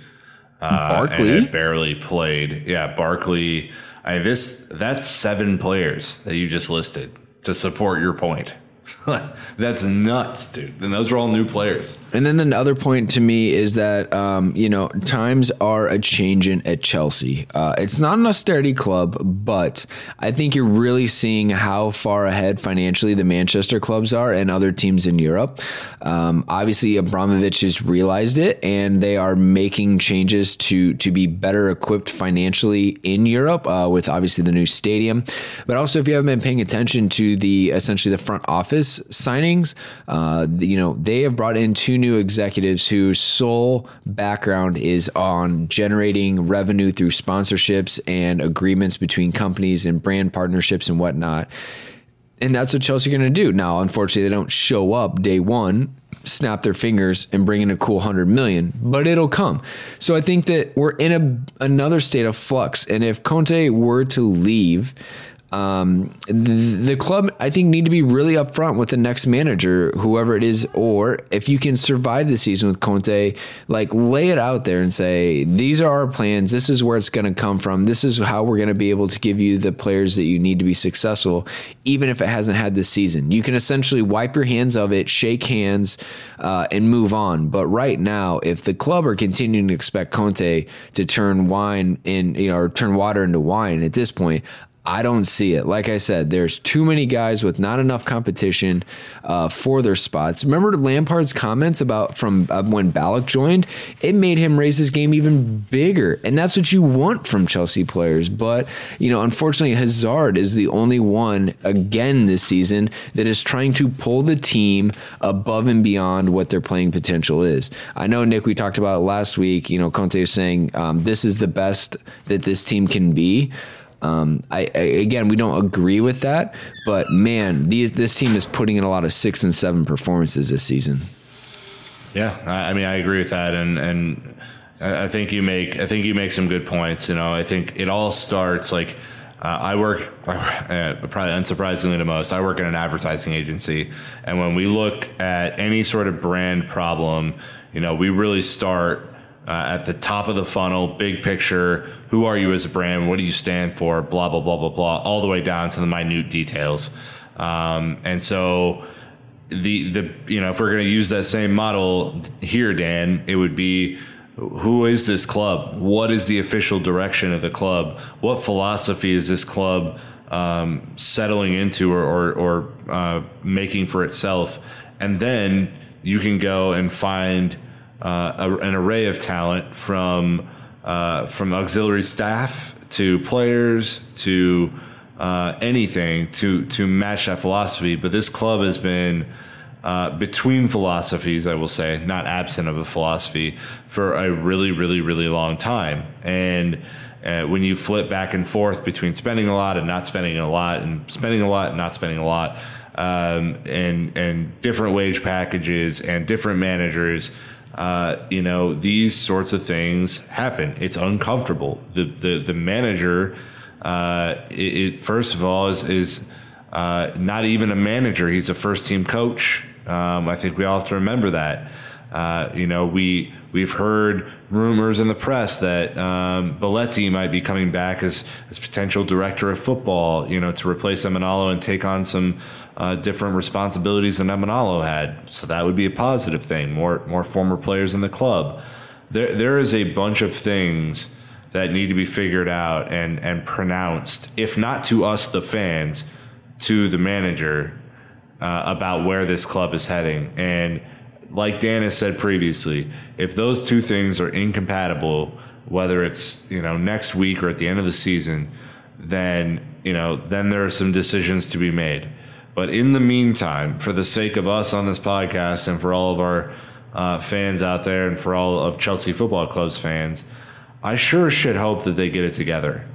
Uh, Barkley barely played. Yeah, Barkley. I this that's seven players that you just listed to support your point. That's nuts, dude. And those are all new players. And then the other point to me is that um, you know times are a changing at Chelsea. Uh, it's not an austerity club, but I think you're really seeing how far ahead financially the Manchester clubs are and other teams in Europe. Um, obviously, Abramovich has realized it, and they are making changes to to be better equipped financially in Europe uh, with obviously the new stadium. But also, if you haven't been paying attention to the essentially the front office signings. Uh, you know, they have brought in two new executives whose sole background is on generating revenue through sponsorships and agreements between companies and brand partnerships and whatnot. And that's what Chelsea are going to do. Now, unfortunately, they don't show up day one, snap their fingers and bring in a cool 100 million, but it'll come. So I think that we're in a, another state of flux. And if Conte were to leave, um, the, club, I think, need to be really upfront with the next manager, whoever it is, or if you can survive the season with Conte, like lay it out there and say, these are our plans. This is where it's going to come from. This is how we're going to be able to give you the players that you need to be successful, even if it hasn't had this season. You can essentially wipe your hands of it, shake hands, uh, and move on. But right now, if the club are continuing to expect Conte to turn wine in, you know, or turn water into wine at this point, I don't see it. Like I said, there's too many guys with not enough competition uh, for their spots. Remember Lampard's comments about from uh, when Ballack joined? It made him raise his game even bigger, and that's what you want from Chelsea players. But you know, unfortunately, Hazard is the only one again this season that is trying to pull the team above and beyond what their playing potential is. I know Nick, we talked about last week. You know, Conte is saying um, this is the best that this team can be. Um, I, I, again, we don't agree with that, but man, these this team is putting in a lot of six and seven performances this season. Yeah, I, I mean, I agree with that, and and I think you make I think you make some good points. You know, I think it all starts like. Uh, I work, uh, probably unsurprisingly to most, I work in an advertising agency. And when we look at any sort of brand problem, you know, we really start uh, at the top of the funnel, big picture. Who are you as a brand? What do you stand for? Blah blah blah blah blah. All the way down to the minute details. Um, and so the the you know if we're going to use that same model here, Dan, it would be who is this club? What is the official direction of the club? What philosophy is this club um, settling into or or, or uh, making for itself? And then you can go and find a, an array of talent from uh, from auxiliary staff to players to uh, anything to to match that philosophy. But this club has been uh, between philosophies, I will say, not absent of a philosophy, for a really, really, really long time. And uh, when you flip back and forth between spending a lot and not spending a lot, and spending a lot and not spending a lot, um, and and different wage packages and different managers, uh, you know, these sorts of things happen. It's uncomfortable. The the the manager, uh, it, it, first of all is is uh, not even a manager. He's a first team coach. Um, I think we all have to remember that. Uh, you know, we we've heard rumors in the press that um, Belletti might be coming back as as potential director of football. You know, to replace Emenalo and take on some uh, different responsibilities than Emenalo had. So that would be a positive thing. More more former players in the club. There there is a bunch of things that need to be figured out and and pronounced, if not to us the fans, to the manager uh, about where this club is heading. And like Dan has said previously, if those two things are incompatible, whether it's you know next week or at the end of the season, then you know then there are some decisions to be made. But in the meantime, for the sake of us on this podcast and for all of our uh, fans out there and for all of Chelsea Football Club's fans, I sure should hope that they get it together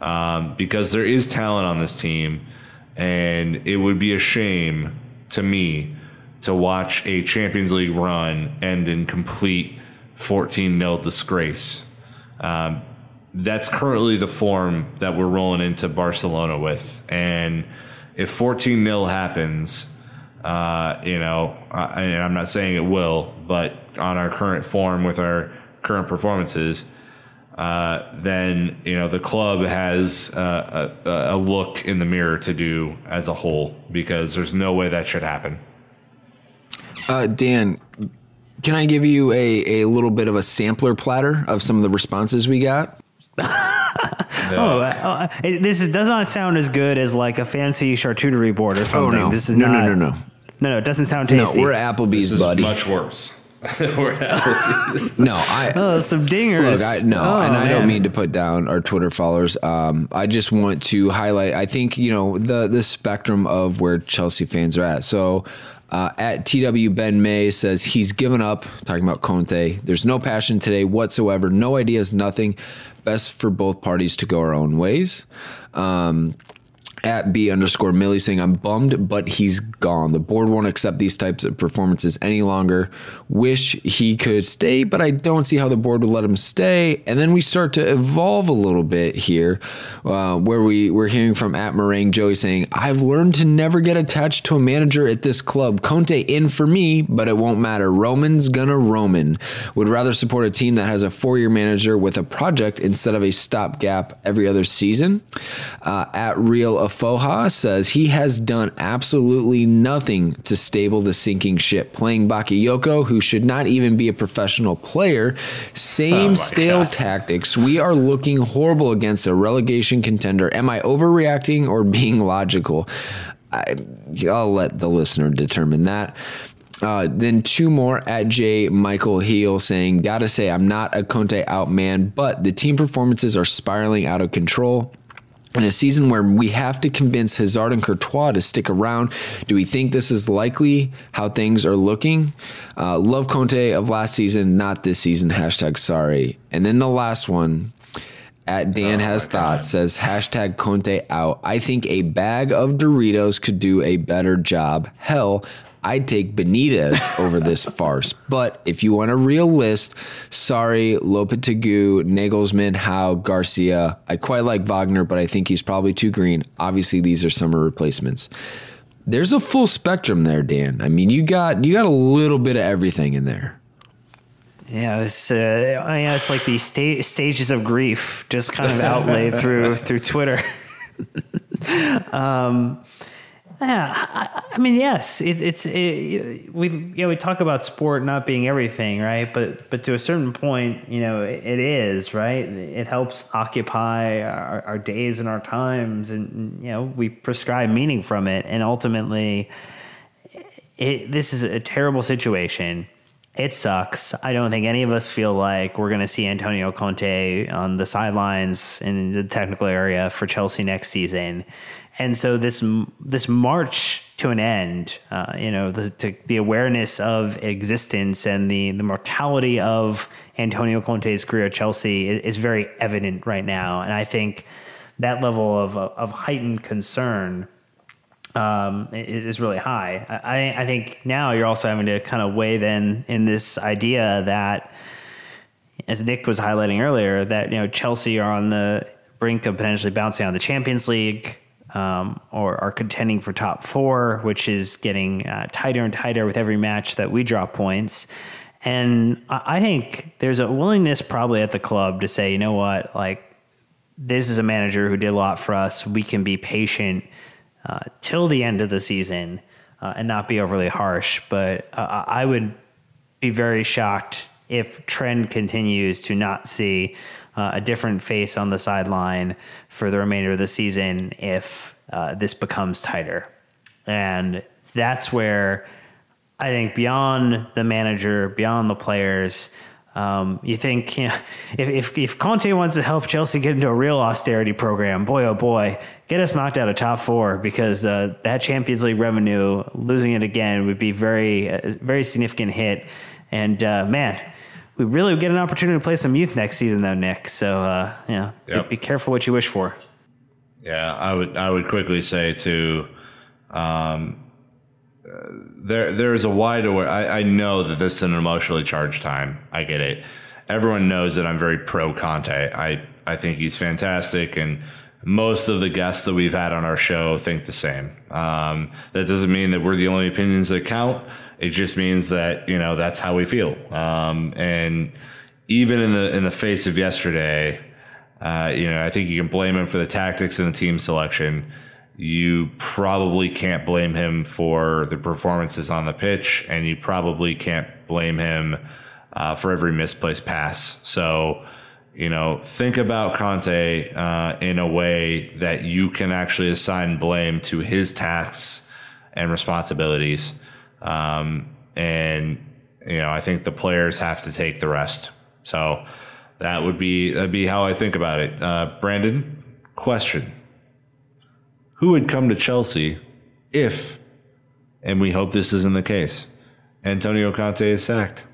um, because there is talent on this team and it would be a shame to me to watch a Champions League run end in complete 14 0 disgrace. Um, that's currently the form that we're rolling into Barcelona with. And if 14 0 happens, uh, you know, I, I'm not saying it will, but on our current form with our current performances, uh, then you know the club has uh, a, a, look in the mirror to do as a whole because there's no way that should happen. Uh, Dan, can I give you a, a little bit of a sampler platter of some of the responses we got? Oh, uh, this is, does not sound as good as like a fancy charcuterie board or something. Oh, no. This is no, not, no, no, no. No, no, it doesn't sound tasty. No, we're Applebee's, this is buddy. much worse. we're Applebee's. no, I. Oh, some dingers. Look, I, no, oh, and I don't mean to put down our Twitter followers. Um, I just want to highlight. I think you know the the spectrum of where Chelsea fans are at. So. Uh, at TW Ben May says he's given up, talking about Conte. There's no passion today whatsoever, no ideas, nothing. Best for both parties to go our own ways. Um, at B underscore Millie saying, I'm bummed, but he's gone. The board won't accept these types of performances any longer. Wish he could stay, but I don't see how the board would let him stay. And then we start to evolve a little bit here, uh, where we, we're hearing from at Meringue Joey saying, I've learned to never get attached to a manager at this club. Conte in for me, but it won't matter. Roman's gonna Roman. Would rather support a team that has a four year manager with a project instead of a stopgap every other season. Uh, at Real Afoha says he has done absolutely nothing to stable the sinking ship. Playing Bakayoko, who should not even be a professional player, same my stale God. tactics. We are looking horrible against a relegation contender. Am I overreacting or being logical? I, I'll let the listener determine that. Uh, then two more at J. Michael Heel saying, Gotta say, I'm not a Conte out man, but the team performances are spiraling out of control. In a season where we have to convince Hazard and Courtois to stick around, do we think this is likely how things are looking? Uh, love Conte of last season, not this season. Hashtag sorry. And then the last one at Dan Oh has my thought says hashtag Conte out. I think a bag of Doritos could do a better job. Hell, I'd take Benitez over this farce. But if you want a real list, sorry, Lopetegui, Nagelsmann, Howe, Garcia. I quite like Wagner, but I think he's probably too green. Obviously, these are summer replacements. There's a full spectrum there, Dan. I mean, you got you got a little bit of everything in there. Yeah, it's uh, yeah, it's like the sta- stages of grief, just kind of outlaid through through Twitter. um, yeah, I, I mean, yes, it, it's it, we yeah we talk about sport not being everything, right? But but to a certain point, you know, it, it is right. It helps occupy our, our days and our times, and you know, we prescribe meaning from it, and ultimately, it, this is a terrible situation. It sucks. I don't think any of us feel like we're going to see Antonio Conte on the sidelines in the technical area for Chelsea next season. And so this this March to an end. Uh, you know, the, to, the awareness of existence and the, the mortality of Antonio Conte's career at Chelsea is, is very evident right now. And I think that level of, of heightened concern um, is, is really high. I, I think now you're also having to kind of weigh then in this idea that, as Nick was highlighting earlier, that you know Chelsea are on the brink of potentially bouncing out of the Champions League. Um, or are contending for top four, which is getting uh, tighter and tighter with every match that we drop points. And I think there's a willingness probably at the club to say, you know what, like this is a manager who did a lot for us. We can be patient uh, till the end of the season uh, and not be overly harsh. But uh, I would be very shocked if trend continues to not see uh, a different face on the sideline for the remainder of the season if uh, this becomes tighter. And that's where I think beyond the manager, beyond the players, um, you think you know, if, if if Conte wants to help Chelsea get into a real austerity program, boy oh boy, get us knocked out of top four because uh, that Champions League revenue, losing it again would be very uh, very significant hit. And uh, man, we really get an opportunity to play some youth next season though, Nick. So uh, yeah, Yep. be, be careful what you wish for. Yeah, I would I would quickly say to um, uh, there there is a wide aware. I, I know that this is an emotionally charged time. I get it. Everyone knows that I'm very pro Conte. I I think he's fantastic, and most of the guests that we've had on our show think the same. Um, that doesn't mean that we're the only opinions that count. It just means that you know that's how we feel. Um, and even in the in the face of yesterday, uh, you know, I think you can blame him for the tactics and the team selection. You probably can't blame him for the performances on the pitch, and you probably can't blame him uh, for every misplaced pass. So, you know, think about Conte uh, in a way that you can actually assign blame to his tasks and responsibilities. Um, and, you know, I think the players have to take the rest. So that would be that'd be how I think about it. Uh, Brandon, question: Who would come to Chelsea if, and we hope this isn't the case, Antonio Conte is sacked?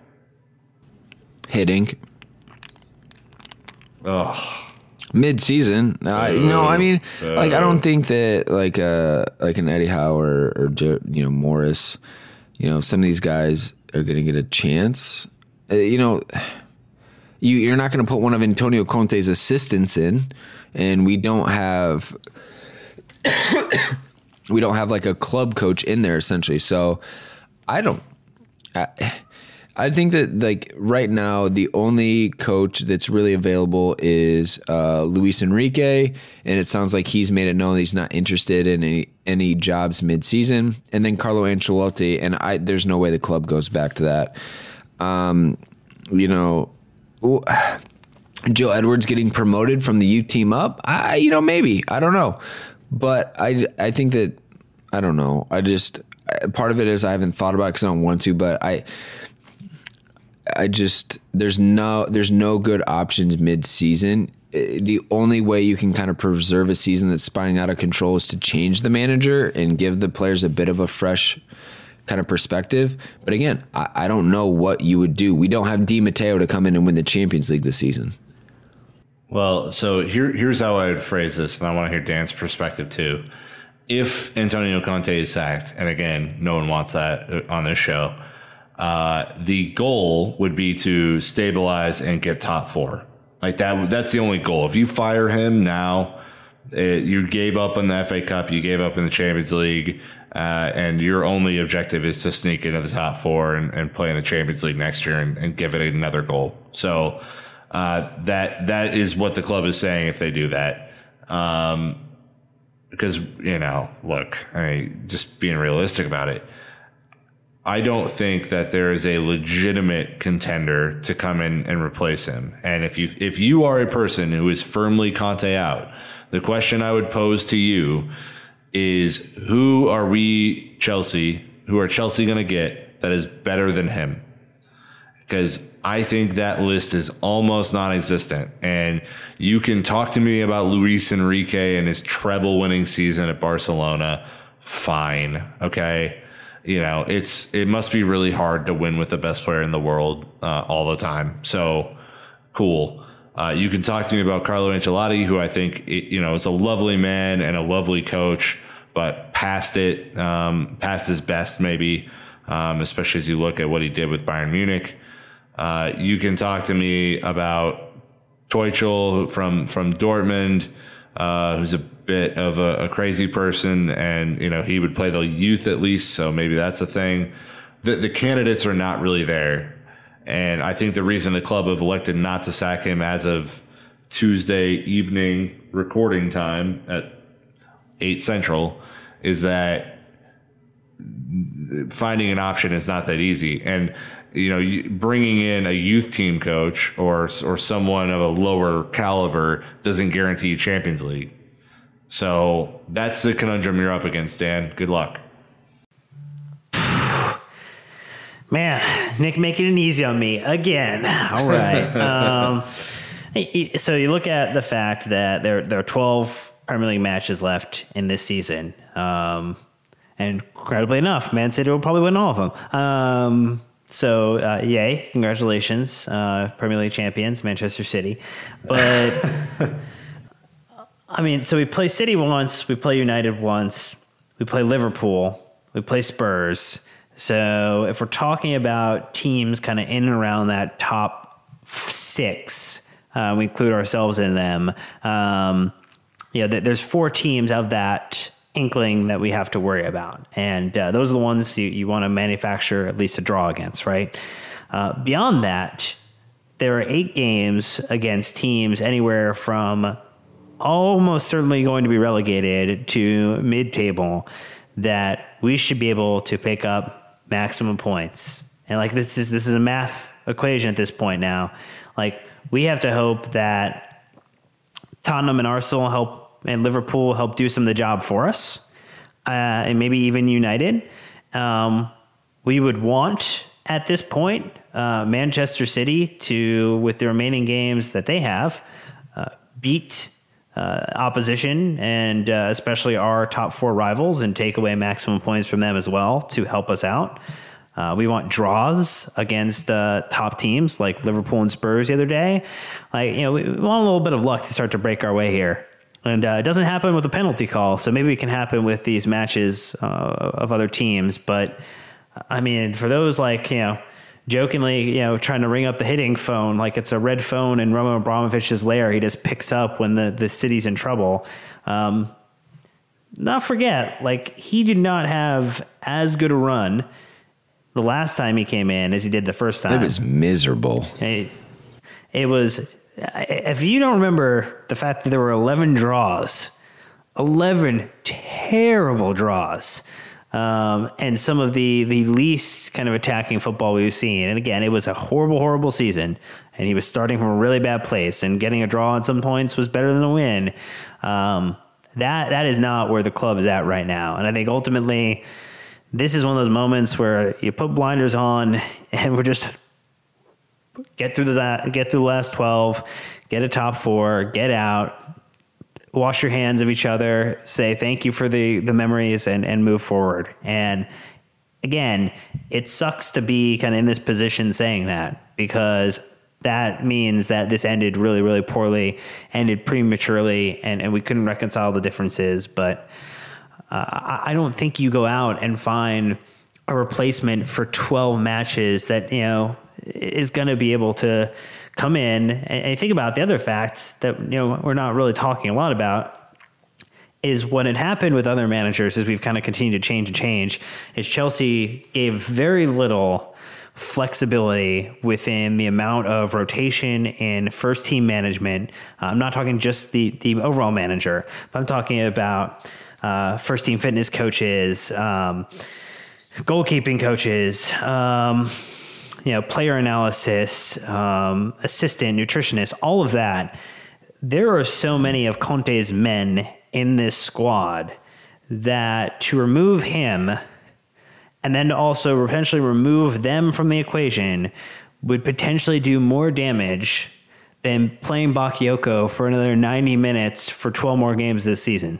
Hitting Oh, mid-season. I no, I mean, like I don't think that like uh like an Eddie Howe or, or Jo- you know Morris, you know, some of these guys are going to get a chance. Uh, you know, you you're not going to put one of Antonio Conte's assistants in, and we don't have we don't have like a club coach in there essentially. So I don't. I, I think that like right now the only coach that's really available is uh, Luis Enrique, and it sounds like he's made it known he's not interested in any any jobs mid-season. And then Carlo Ancelotti, and I there's no way the club goes back to that. Um, you know, Joe Edwards getting promoted from the youth team up. I you know maybe I don't know, but I I think that I don't know. I just part of it is I haven't thought about it because I don't want to, but I. I just there's no there's no good options mid season. Eh, the only way you can kind of preserve a season that's spinning out of control is to change the manager and give the players a bit of a fresh kind of perspective. But again, I, I don't know what you would do. We don't have Di Matteo to come in and win the Champions League this season. well, so here here's how I would phrase this, and I want to hear Dan's perspective too. If Antonio Conte is sacked, and again, no one wants that uh, on this show. Uh, the goal would be to stabilize and get top four. Like that. That's the only goal. If you fire him now, it, you gave up on the FA Cup, you gave up in the Champions League, uh, and your only objective is to sneak into the top four and, and play in the Champions League next year and, and give it another goal. So uh, that that is what the club is saying if they do that. Um, because you know, look, I mean, just being realistic about it. I don't think that there is a legitimate contender to come in and replace him. And if you if you are a person who is firmly Conte out, the question I would pose to you is who are we Chelsea, who are Chelsea going to get that is better than him? Because I think that list is almost non-existent. And you can talk to me about Luis Enrique and his treble winning season at Barcelona fine. Okay. You know, it's it must be really hard to win with the best player in the world uh, all the time. So cool. Uh, you can talk to me about Carlo Ancelotti, who I think you know is a lovely man and a lovely coach, but past it, um, past his best maybe, um, especially as you look at what he did with Bayern Munich. Uh, you can talk to me about Tuchel from from Dortmund, uh, who's a bit of a, a, crazy person, and you know he would play the youth at least, so maybe that's a thing. The, the candidates are not really there, and I think the reason the club have elected not to sack him as of Tuesday evening recording time at eight central is that finding an option is not that easy, and you know, bringing in a youth team coach or or someone of a lower caliber doesn't guarantee you Champions League. So that's the conundrum you're up against, Dan. Good luck. Man, Nick making it easy on me again. All right. um, so you look at the fact that there there are 12 Premier League matches left in this season. Um, and incredibly enough, Man City will probably win all of them. Um, so, uh, yay, congratulations, uh, Premier League champions, Manchester City. But, I mean, so we play City once, we play United once, we play Liverpool, we play Spurs. So, if we're talking about teams kind of in and around that top six, uh, we include ourselves in them. Um, yeah, there's four teams of that inkling that we have to worry about. And uh, those are the ones you, you want to manufacture at least a draw against, right? Uh, beyond that, there are eight games against teams anywhere from almost certainly going to be relegated to mid table that we should be able to pick up maximum points. And like this is this is a math equation at this point now. Like we have to hope that Tottenham and Arsenal help and Liverpool help do some of the job for us, uh, and maybe even United. Um, we would want at this point uh, Manchester City to, with the remaining games that they have, uh, beat uh, opposition and uh, especially our top four rivals and take away maximum points from them as well to help us out. Uh, we want draws against top teams like Liverpool and Spurs the other day. Like you know, we want a little bit of luck to start to break our way here. And uh, it doesn't happen with a penalty call, so maybe it can happen with these matches uh, of other teams. But I mean, for those like you know, jokingly, you know, trying to ring up the Hiddink phone like it's a red phone in Roman Abramovich's lair, he just picks up when the the city's in trouble. Um, not forget, like he did not have as good a run the last time he came in as he did the first time. It was miserable. It, it was if you don't remember the fact that there were 11 draws, 11 terrible draws, um, and some of the, the least kind of attacking football we've seen. And again, it was a horrible, horrible season, and he was starting from a really bad place, and getting a draw at some points was better than a win. Um, that that is not where the club is at right now, and I think ultimately. This is one of those moments where you put blinders on and we're just get through the get through the last 12 get a top four get out wash your hands of each other say thank you for the the memories and and move forward. And again it sucks to be kind of in this position saying that because that means that this ended really really poorly ended prematurely and and we couldn't reconcile the differences. But uh, I don't think you go out and find a replacement for 12 matches that you know is going to be able to come in and, think about the other facts that you know we're not really talking a lot about is what had happened with other managers as we've kind of continued to change and change is Chelsea gave very little flexibility within the amount of rotation in first team management. Uh, I'm not talking just the the overall manager, but I'm talking about uh, first team fitness coaches, um, goalkeeping coaches. Um, you know, player analysis, um, assistant, nutritionist, all of that. There are so many of Conte's men in this squad that to remove him and then also potentially remove them from the equation would potentially do more damage than playing Bakayoko for another 90 minutes for 12 more games this season.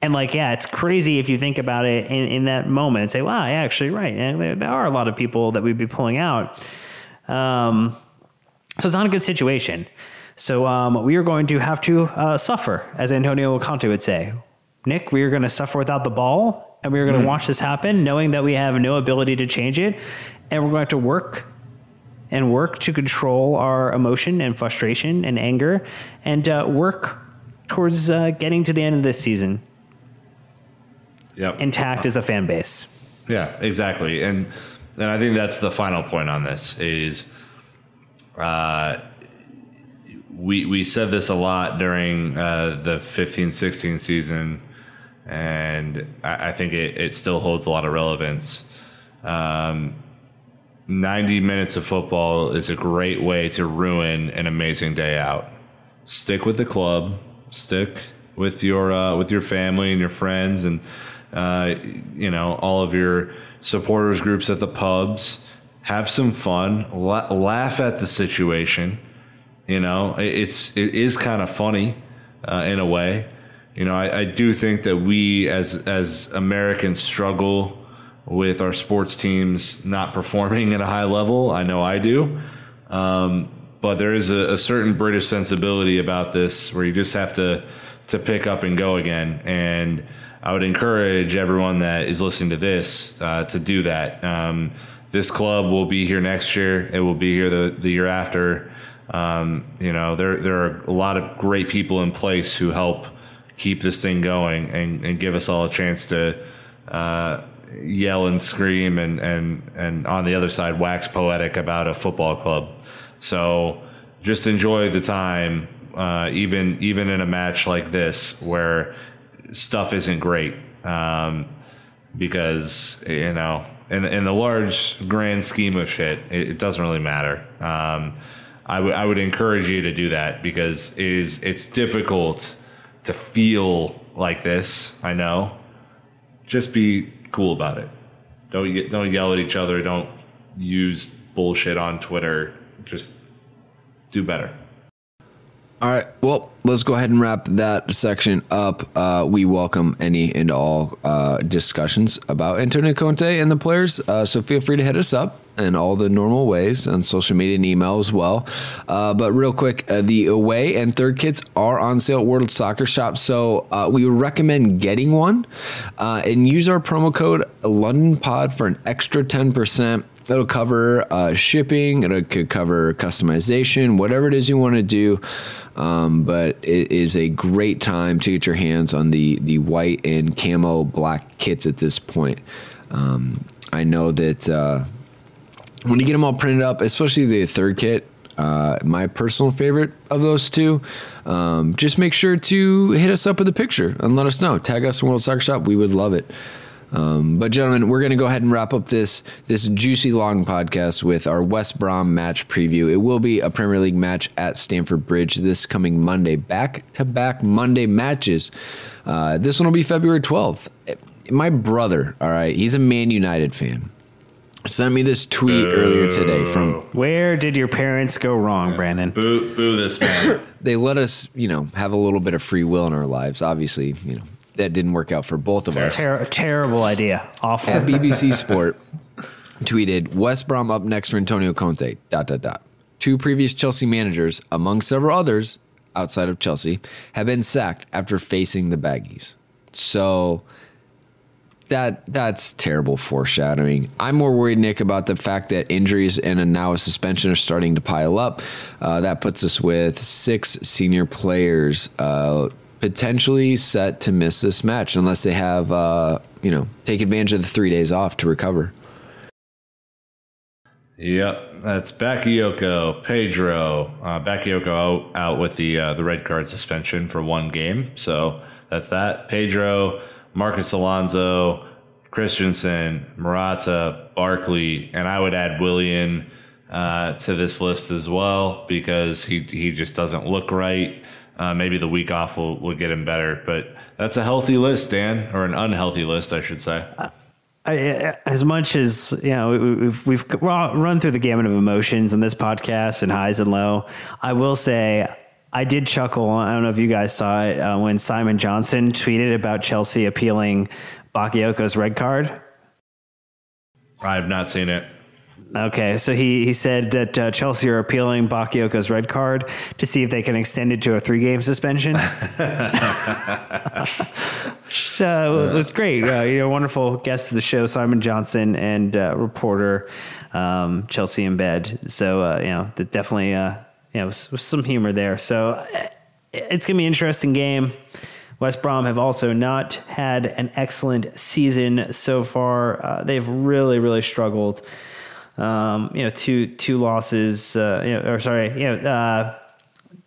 And like, yeah, it's crazy if you think about it in, in that moment and say, wow, yeah, actually, right. And there- are a lot of people that we'd be pulling out. Um, so it's not a good situation. So um, we are going to have to uh, suffer, as Antonio Conte would say. Nick, we are going to suffer without the ball, and we are going to watch this happen, knowing that we have no ability to change it, and we're going to have to work and work to control our emotion and frustration and anger, and uh, work towards uh, getting to the end of this season Yep. intact as a fan base. Yeah, exactly. And and I think that's the final point on this is uh we we said this a lot during uh, the 15-16 season and I, I think it, it still holds a lot of relevance. Um, 90 minutes of football is a great way to ruin an amazing day out. Stick with the club, stick with your uh, with your family and your friends and uh, you know all of your supporters groups at the pubs. Have some fun, la- laugh at the situation. You know, it, it's it is kind of funny uh, in a way. You know, I, I do think that we as as Americans struggle with our sports teams not performing at a high level. I know I do. Um, but there is a, a certain British sensibility about this where you just have to to pick up and go again. And I would encourage everyone that is listening to this uh, to do that. Um, this club will be here next year. It will be here the, the year after. Um, you know, there there are a lot of great people in place who help keep this thing going and, and give us all a chance to uh, yell and scream and, and, and on the other side wax poetic about a football club. So just enjoy the time, uh, even even in a match like this where stuff isn't great, um, because you know in in the large grand scheme of shit, it, it doesn't really matter. Um, I would I would encourage you to do that because it is it's difficult to feel like this. I know. Just be cool about it. Don't don't yell at each other. Don't use bullshit on Twitter. Just do better. All right. Well, let's go ahead and wrap that section up. Uh, we welcome any and all uh, discussions about Antonio Conte and the players. Uh, so feel free to hit us up in all the normal ways on social media and email as well. Uh, but real quick, uh, the away and third kits are on sale at World Soccer Shop. So uh, we recommend getting one uh, and use our promo code London Pod for an extra 10%. It'll cover uh, shipping. It could cover customization, whatever it is you want to do. Um, but it is a great time to get your hands on the the white and camo black kits at this point. Um, I know that uh, when you get them all printed up, especially the third kit, uh, my personal favorite of those two. Um, just make sure to hit us up with a picture and let us know. Tag us in World Soccer Shop. We would love it. Um, but gentlemen, we're going to go ahead and wrap up this this juicy long podcast with our West Brom match preview. It will be a Premier League match at Stamford Bridge this coming Monday. Back to back Monday matches. Uh, this one will be February twelfth. My brother, all right, he's a Man United fan. Sent me this tweet earlier today from Where did your parents go wrong, Brandon? Boo, boo this man. they let us, you know, have a little bit of free will in our lives. Obviously, you know, that didn't work out for both of us. Ter- terrible idea. Awful. At BBC Sport tweeted West Brom up next for Antonio Conte. Dot dot dot. Two previous Chelsea managers, among several others outside of Chelsea, have been sacked after facing the baggies. So that that's terrible foreshadowing. I'm more worried, Nick, about the fact that injuries and a, now a suspension are starting to pile up. Uh, that puts us with six senior players uh, potentially set to miss this match unless they have, uh, you know, take advantage of the three days off to recover. Yep, that's Bakayoko, Pedro. Uh, Bakayoko out, out with the uh, the red card suspension for one game, so that's that. Pedro, Marcos Alonso, Christensen, Morata, Barkley, and I would add Willian uh, to this list as well because he he just doesn't look right. Uh, maybe the week off will, will get him better, but that's a healthy list, Dan, or an unhealthy list, I should say. I, as much as you know, we- we've, we've run through the gamut of emotions in this podcast and highs and low. I will say, I did chuckle. I don't know if you guys saw it uh, when Simon Johnson tweeted about Chelsea appealing Bakayoko's red card. I have not seen it. Okay, so he, he said that uh, Chelsea are appealing Bakayoko's red card to see if they can extend it to a three game suspension. uh, it was great. Uh, you know, wonderful guest of the show, Simon Johnson, and uh, reporter um, Chelsea in bed. So uh, you know, definitely uh, you know was, was some humor there. So it's gonna be an interesting game. West Brom have also not had an excellent season so far. Uh, they've really, really struggled. Um, you know, two two losses. Uh, you know, or sorry, you know, uh,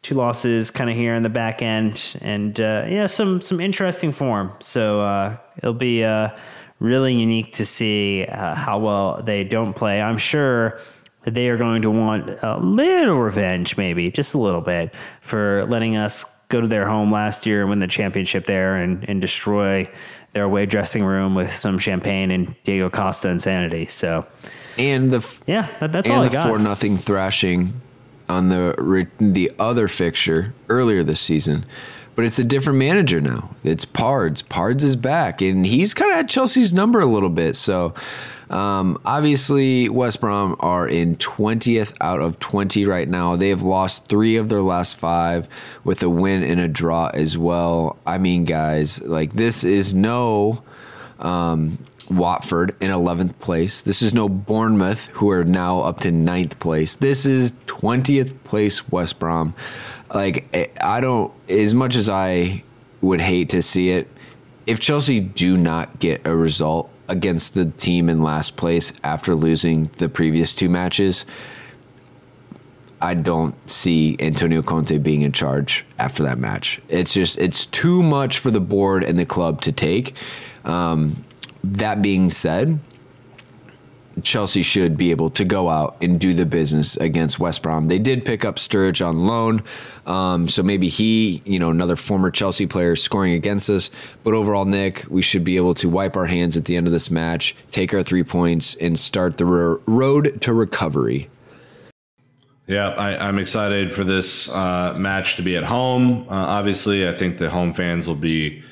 two losses kind of here in the back end, and uh, yeah, some some interesting form. So uh, it'll be uh, really unique to see uh, how well they don't play. I'm sure that they are going to want a little revenge, maybe just a little bit, for letting us go to their home last year and win the championship there and, and destroy their away dressing room with some champagne and Diego Costa insanity. So and the yeah, that, that's all I the got. four nothing thrashing on the the other fixture earlier this season. But it's a different manager now. It's Pards. Pards is back, and he's kind of at Chelsea's number a little bit. So, um, obviously, West Brom are in 20th out of 20 right now. They have lost three of their last five with a win and a draw as well. I mean, guys, like this is no um, Watford in 11th place. This is no Bournemouth, who are now up to ninth place. This is 20th place West Brom. Like, I don't, as much as I would hate to see it, if Chelsea do not get a result against the team in last place after losing the previous two matches, I don't see Antonio Conte being in charge after that match. It's just, it's too much for the board and the club to take. Um, that being said, Chelsea should be able to go out and do the business against West Brom. They did pick up Sturridge on loan, um, so maybe he, you know, another former Chelsea player scoring against us. But overall, Nick, we should be able to wipe our hands at the end of this match, take our three points, and start the ro- road to recovery. Yeah, I, am excited for this uh, match to be at home. Uh, obviously, I think the home fans will be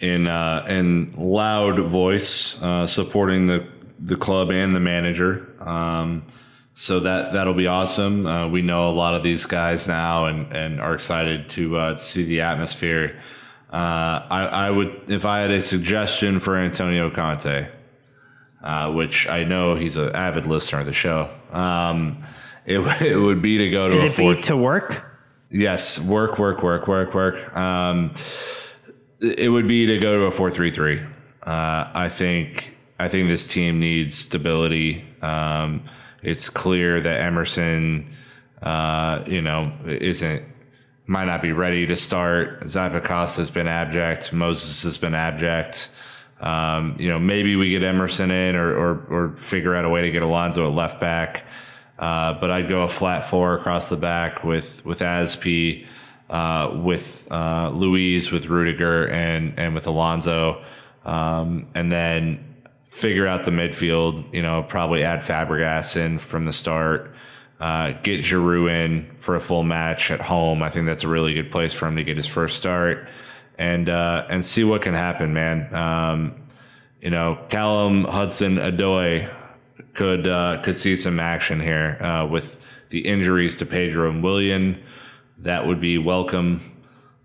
in uh, in loud voice uh, supporting the the club and the manager. Um, so that that'll be awesome. Uh, we know a lot of these guys now, and and are excited to uh, see the atmosphere. Uh, I, I would, if I had a suggestion for Antonio Conte, uh, which I know he's an avid listener of the show, um, it, it would be to go to Is a it fourth. to work? Yes, work, work, work, work, work. Um, it would be to go to a four three three. Uh, I think I think this team needs stability. Um, it's clear that Emerson, uh, you know, isn't might not be ready to start. Zappacosta has been abject. Moses has been abject. Um, you know, maybe we get Emerson in or, or, or figure out a way to get Alonso at left back. Uh, but I'd go a flat four across the back with with Asp, uh, with uh, Luiz, with Rudiger, and and with Alonso, um, and then figure out the midfield. You know, probably add Fabregas in from the start. Uh, get Giroud in for a full match at home. I think that's a really good place for him to get his first start, and uh, and see what can happen, man. Um, you know, Callum Hudson-Odoi could uh, could see some action here uh, with the injuries to Pedro and Willian. That would be welcome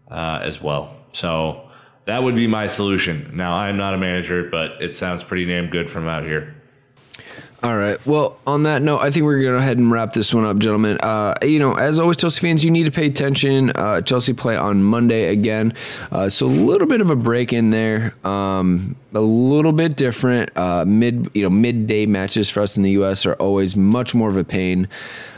uh, as well. So that would be my solution. Now I'm not a manager, but it sounds pretty damn good from out here. All right. Well, on that note, I think we're going to go ahead and wrap this one up, gentlemen. Uh, you know, as always, Chelsea fans, you need to pay attention. Uh, Chelsea play on Monday again. Uh, so a little bit of a break in there. Um, a little bit different. Uh, mid, you know, midday matches for us in the U.S. are always much more of a pain.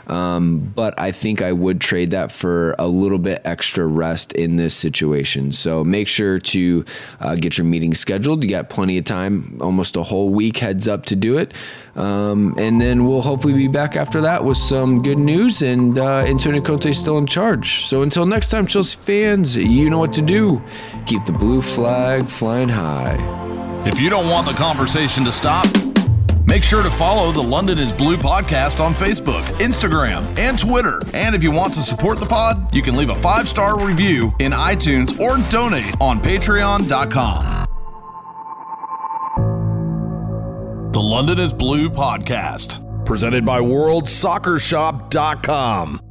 Um, but I think I would trade that for a little bit extra rest in this situation. So make sure to uh, get your meeting scheduled. You got plenty of time, almost a whole week heads up to do it. Um, and then we'll hopefully be back after that with some good news. And uh, Antonio Conte is still in charge. So until next time, Chelsea fans, you know what to do. Keep the blue flag flying high. If you don't want the conversation to stop, Make sure to follow the London is Blue podcast on Facebook, Instagram, and Twitter. And if you want to support the pod, you can leave a five star review in iTunes or donate on patreon.com. The London is Blue podcast, presented by WorldSoccerShop.com.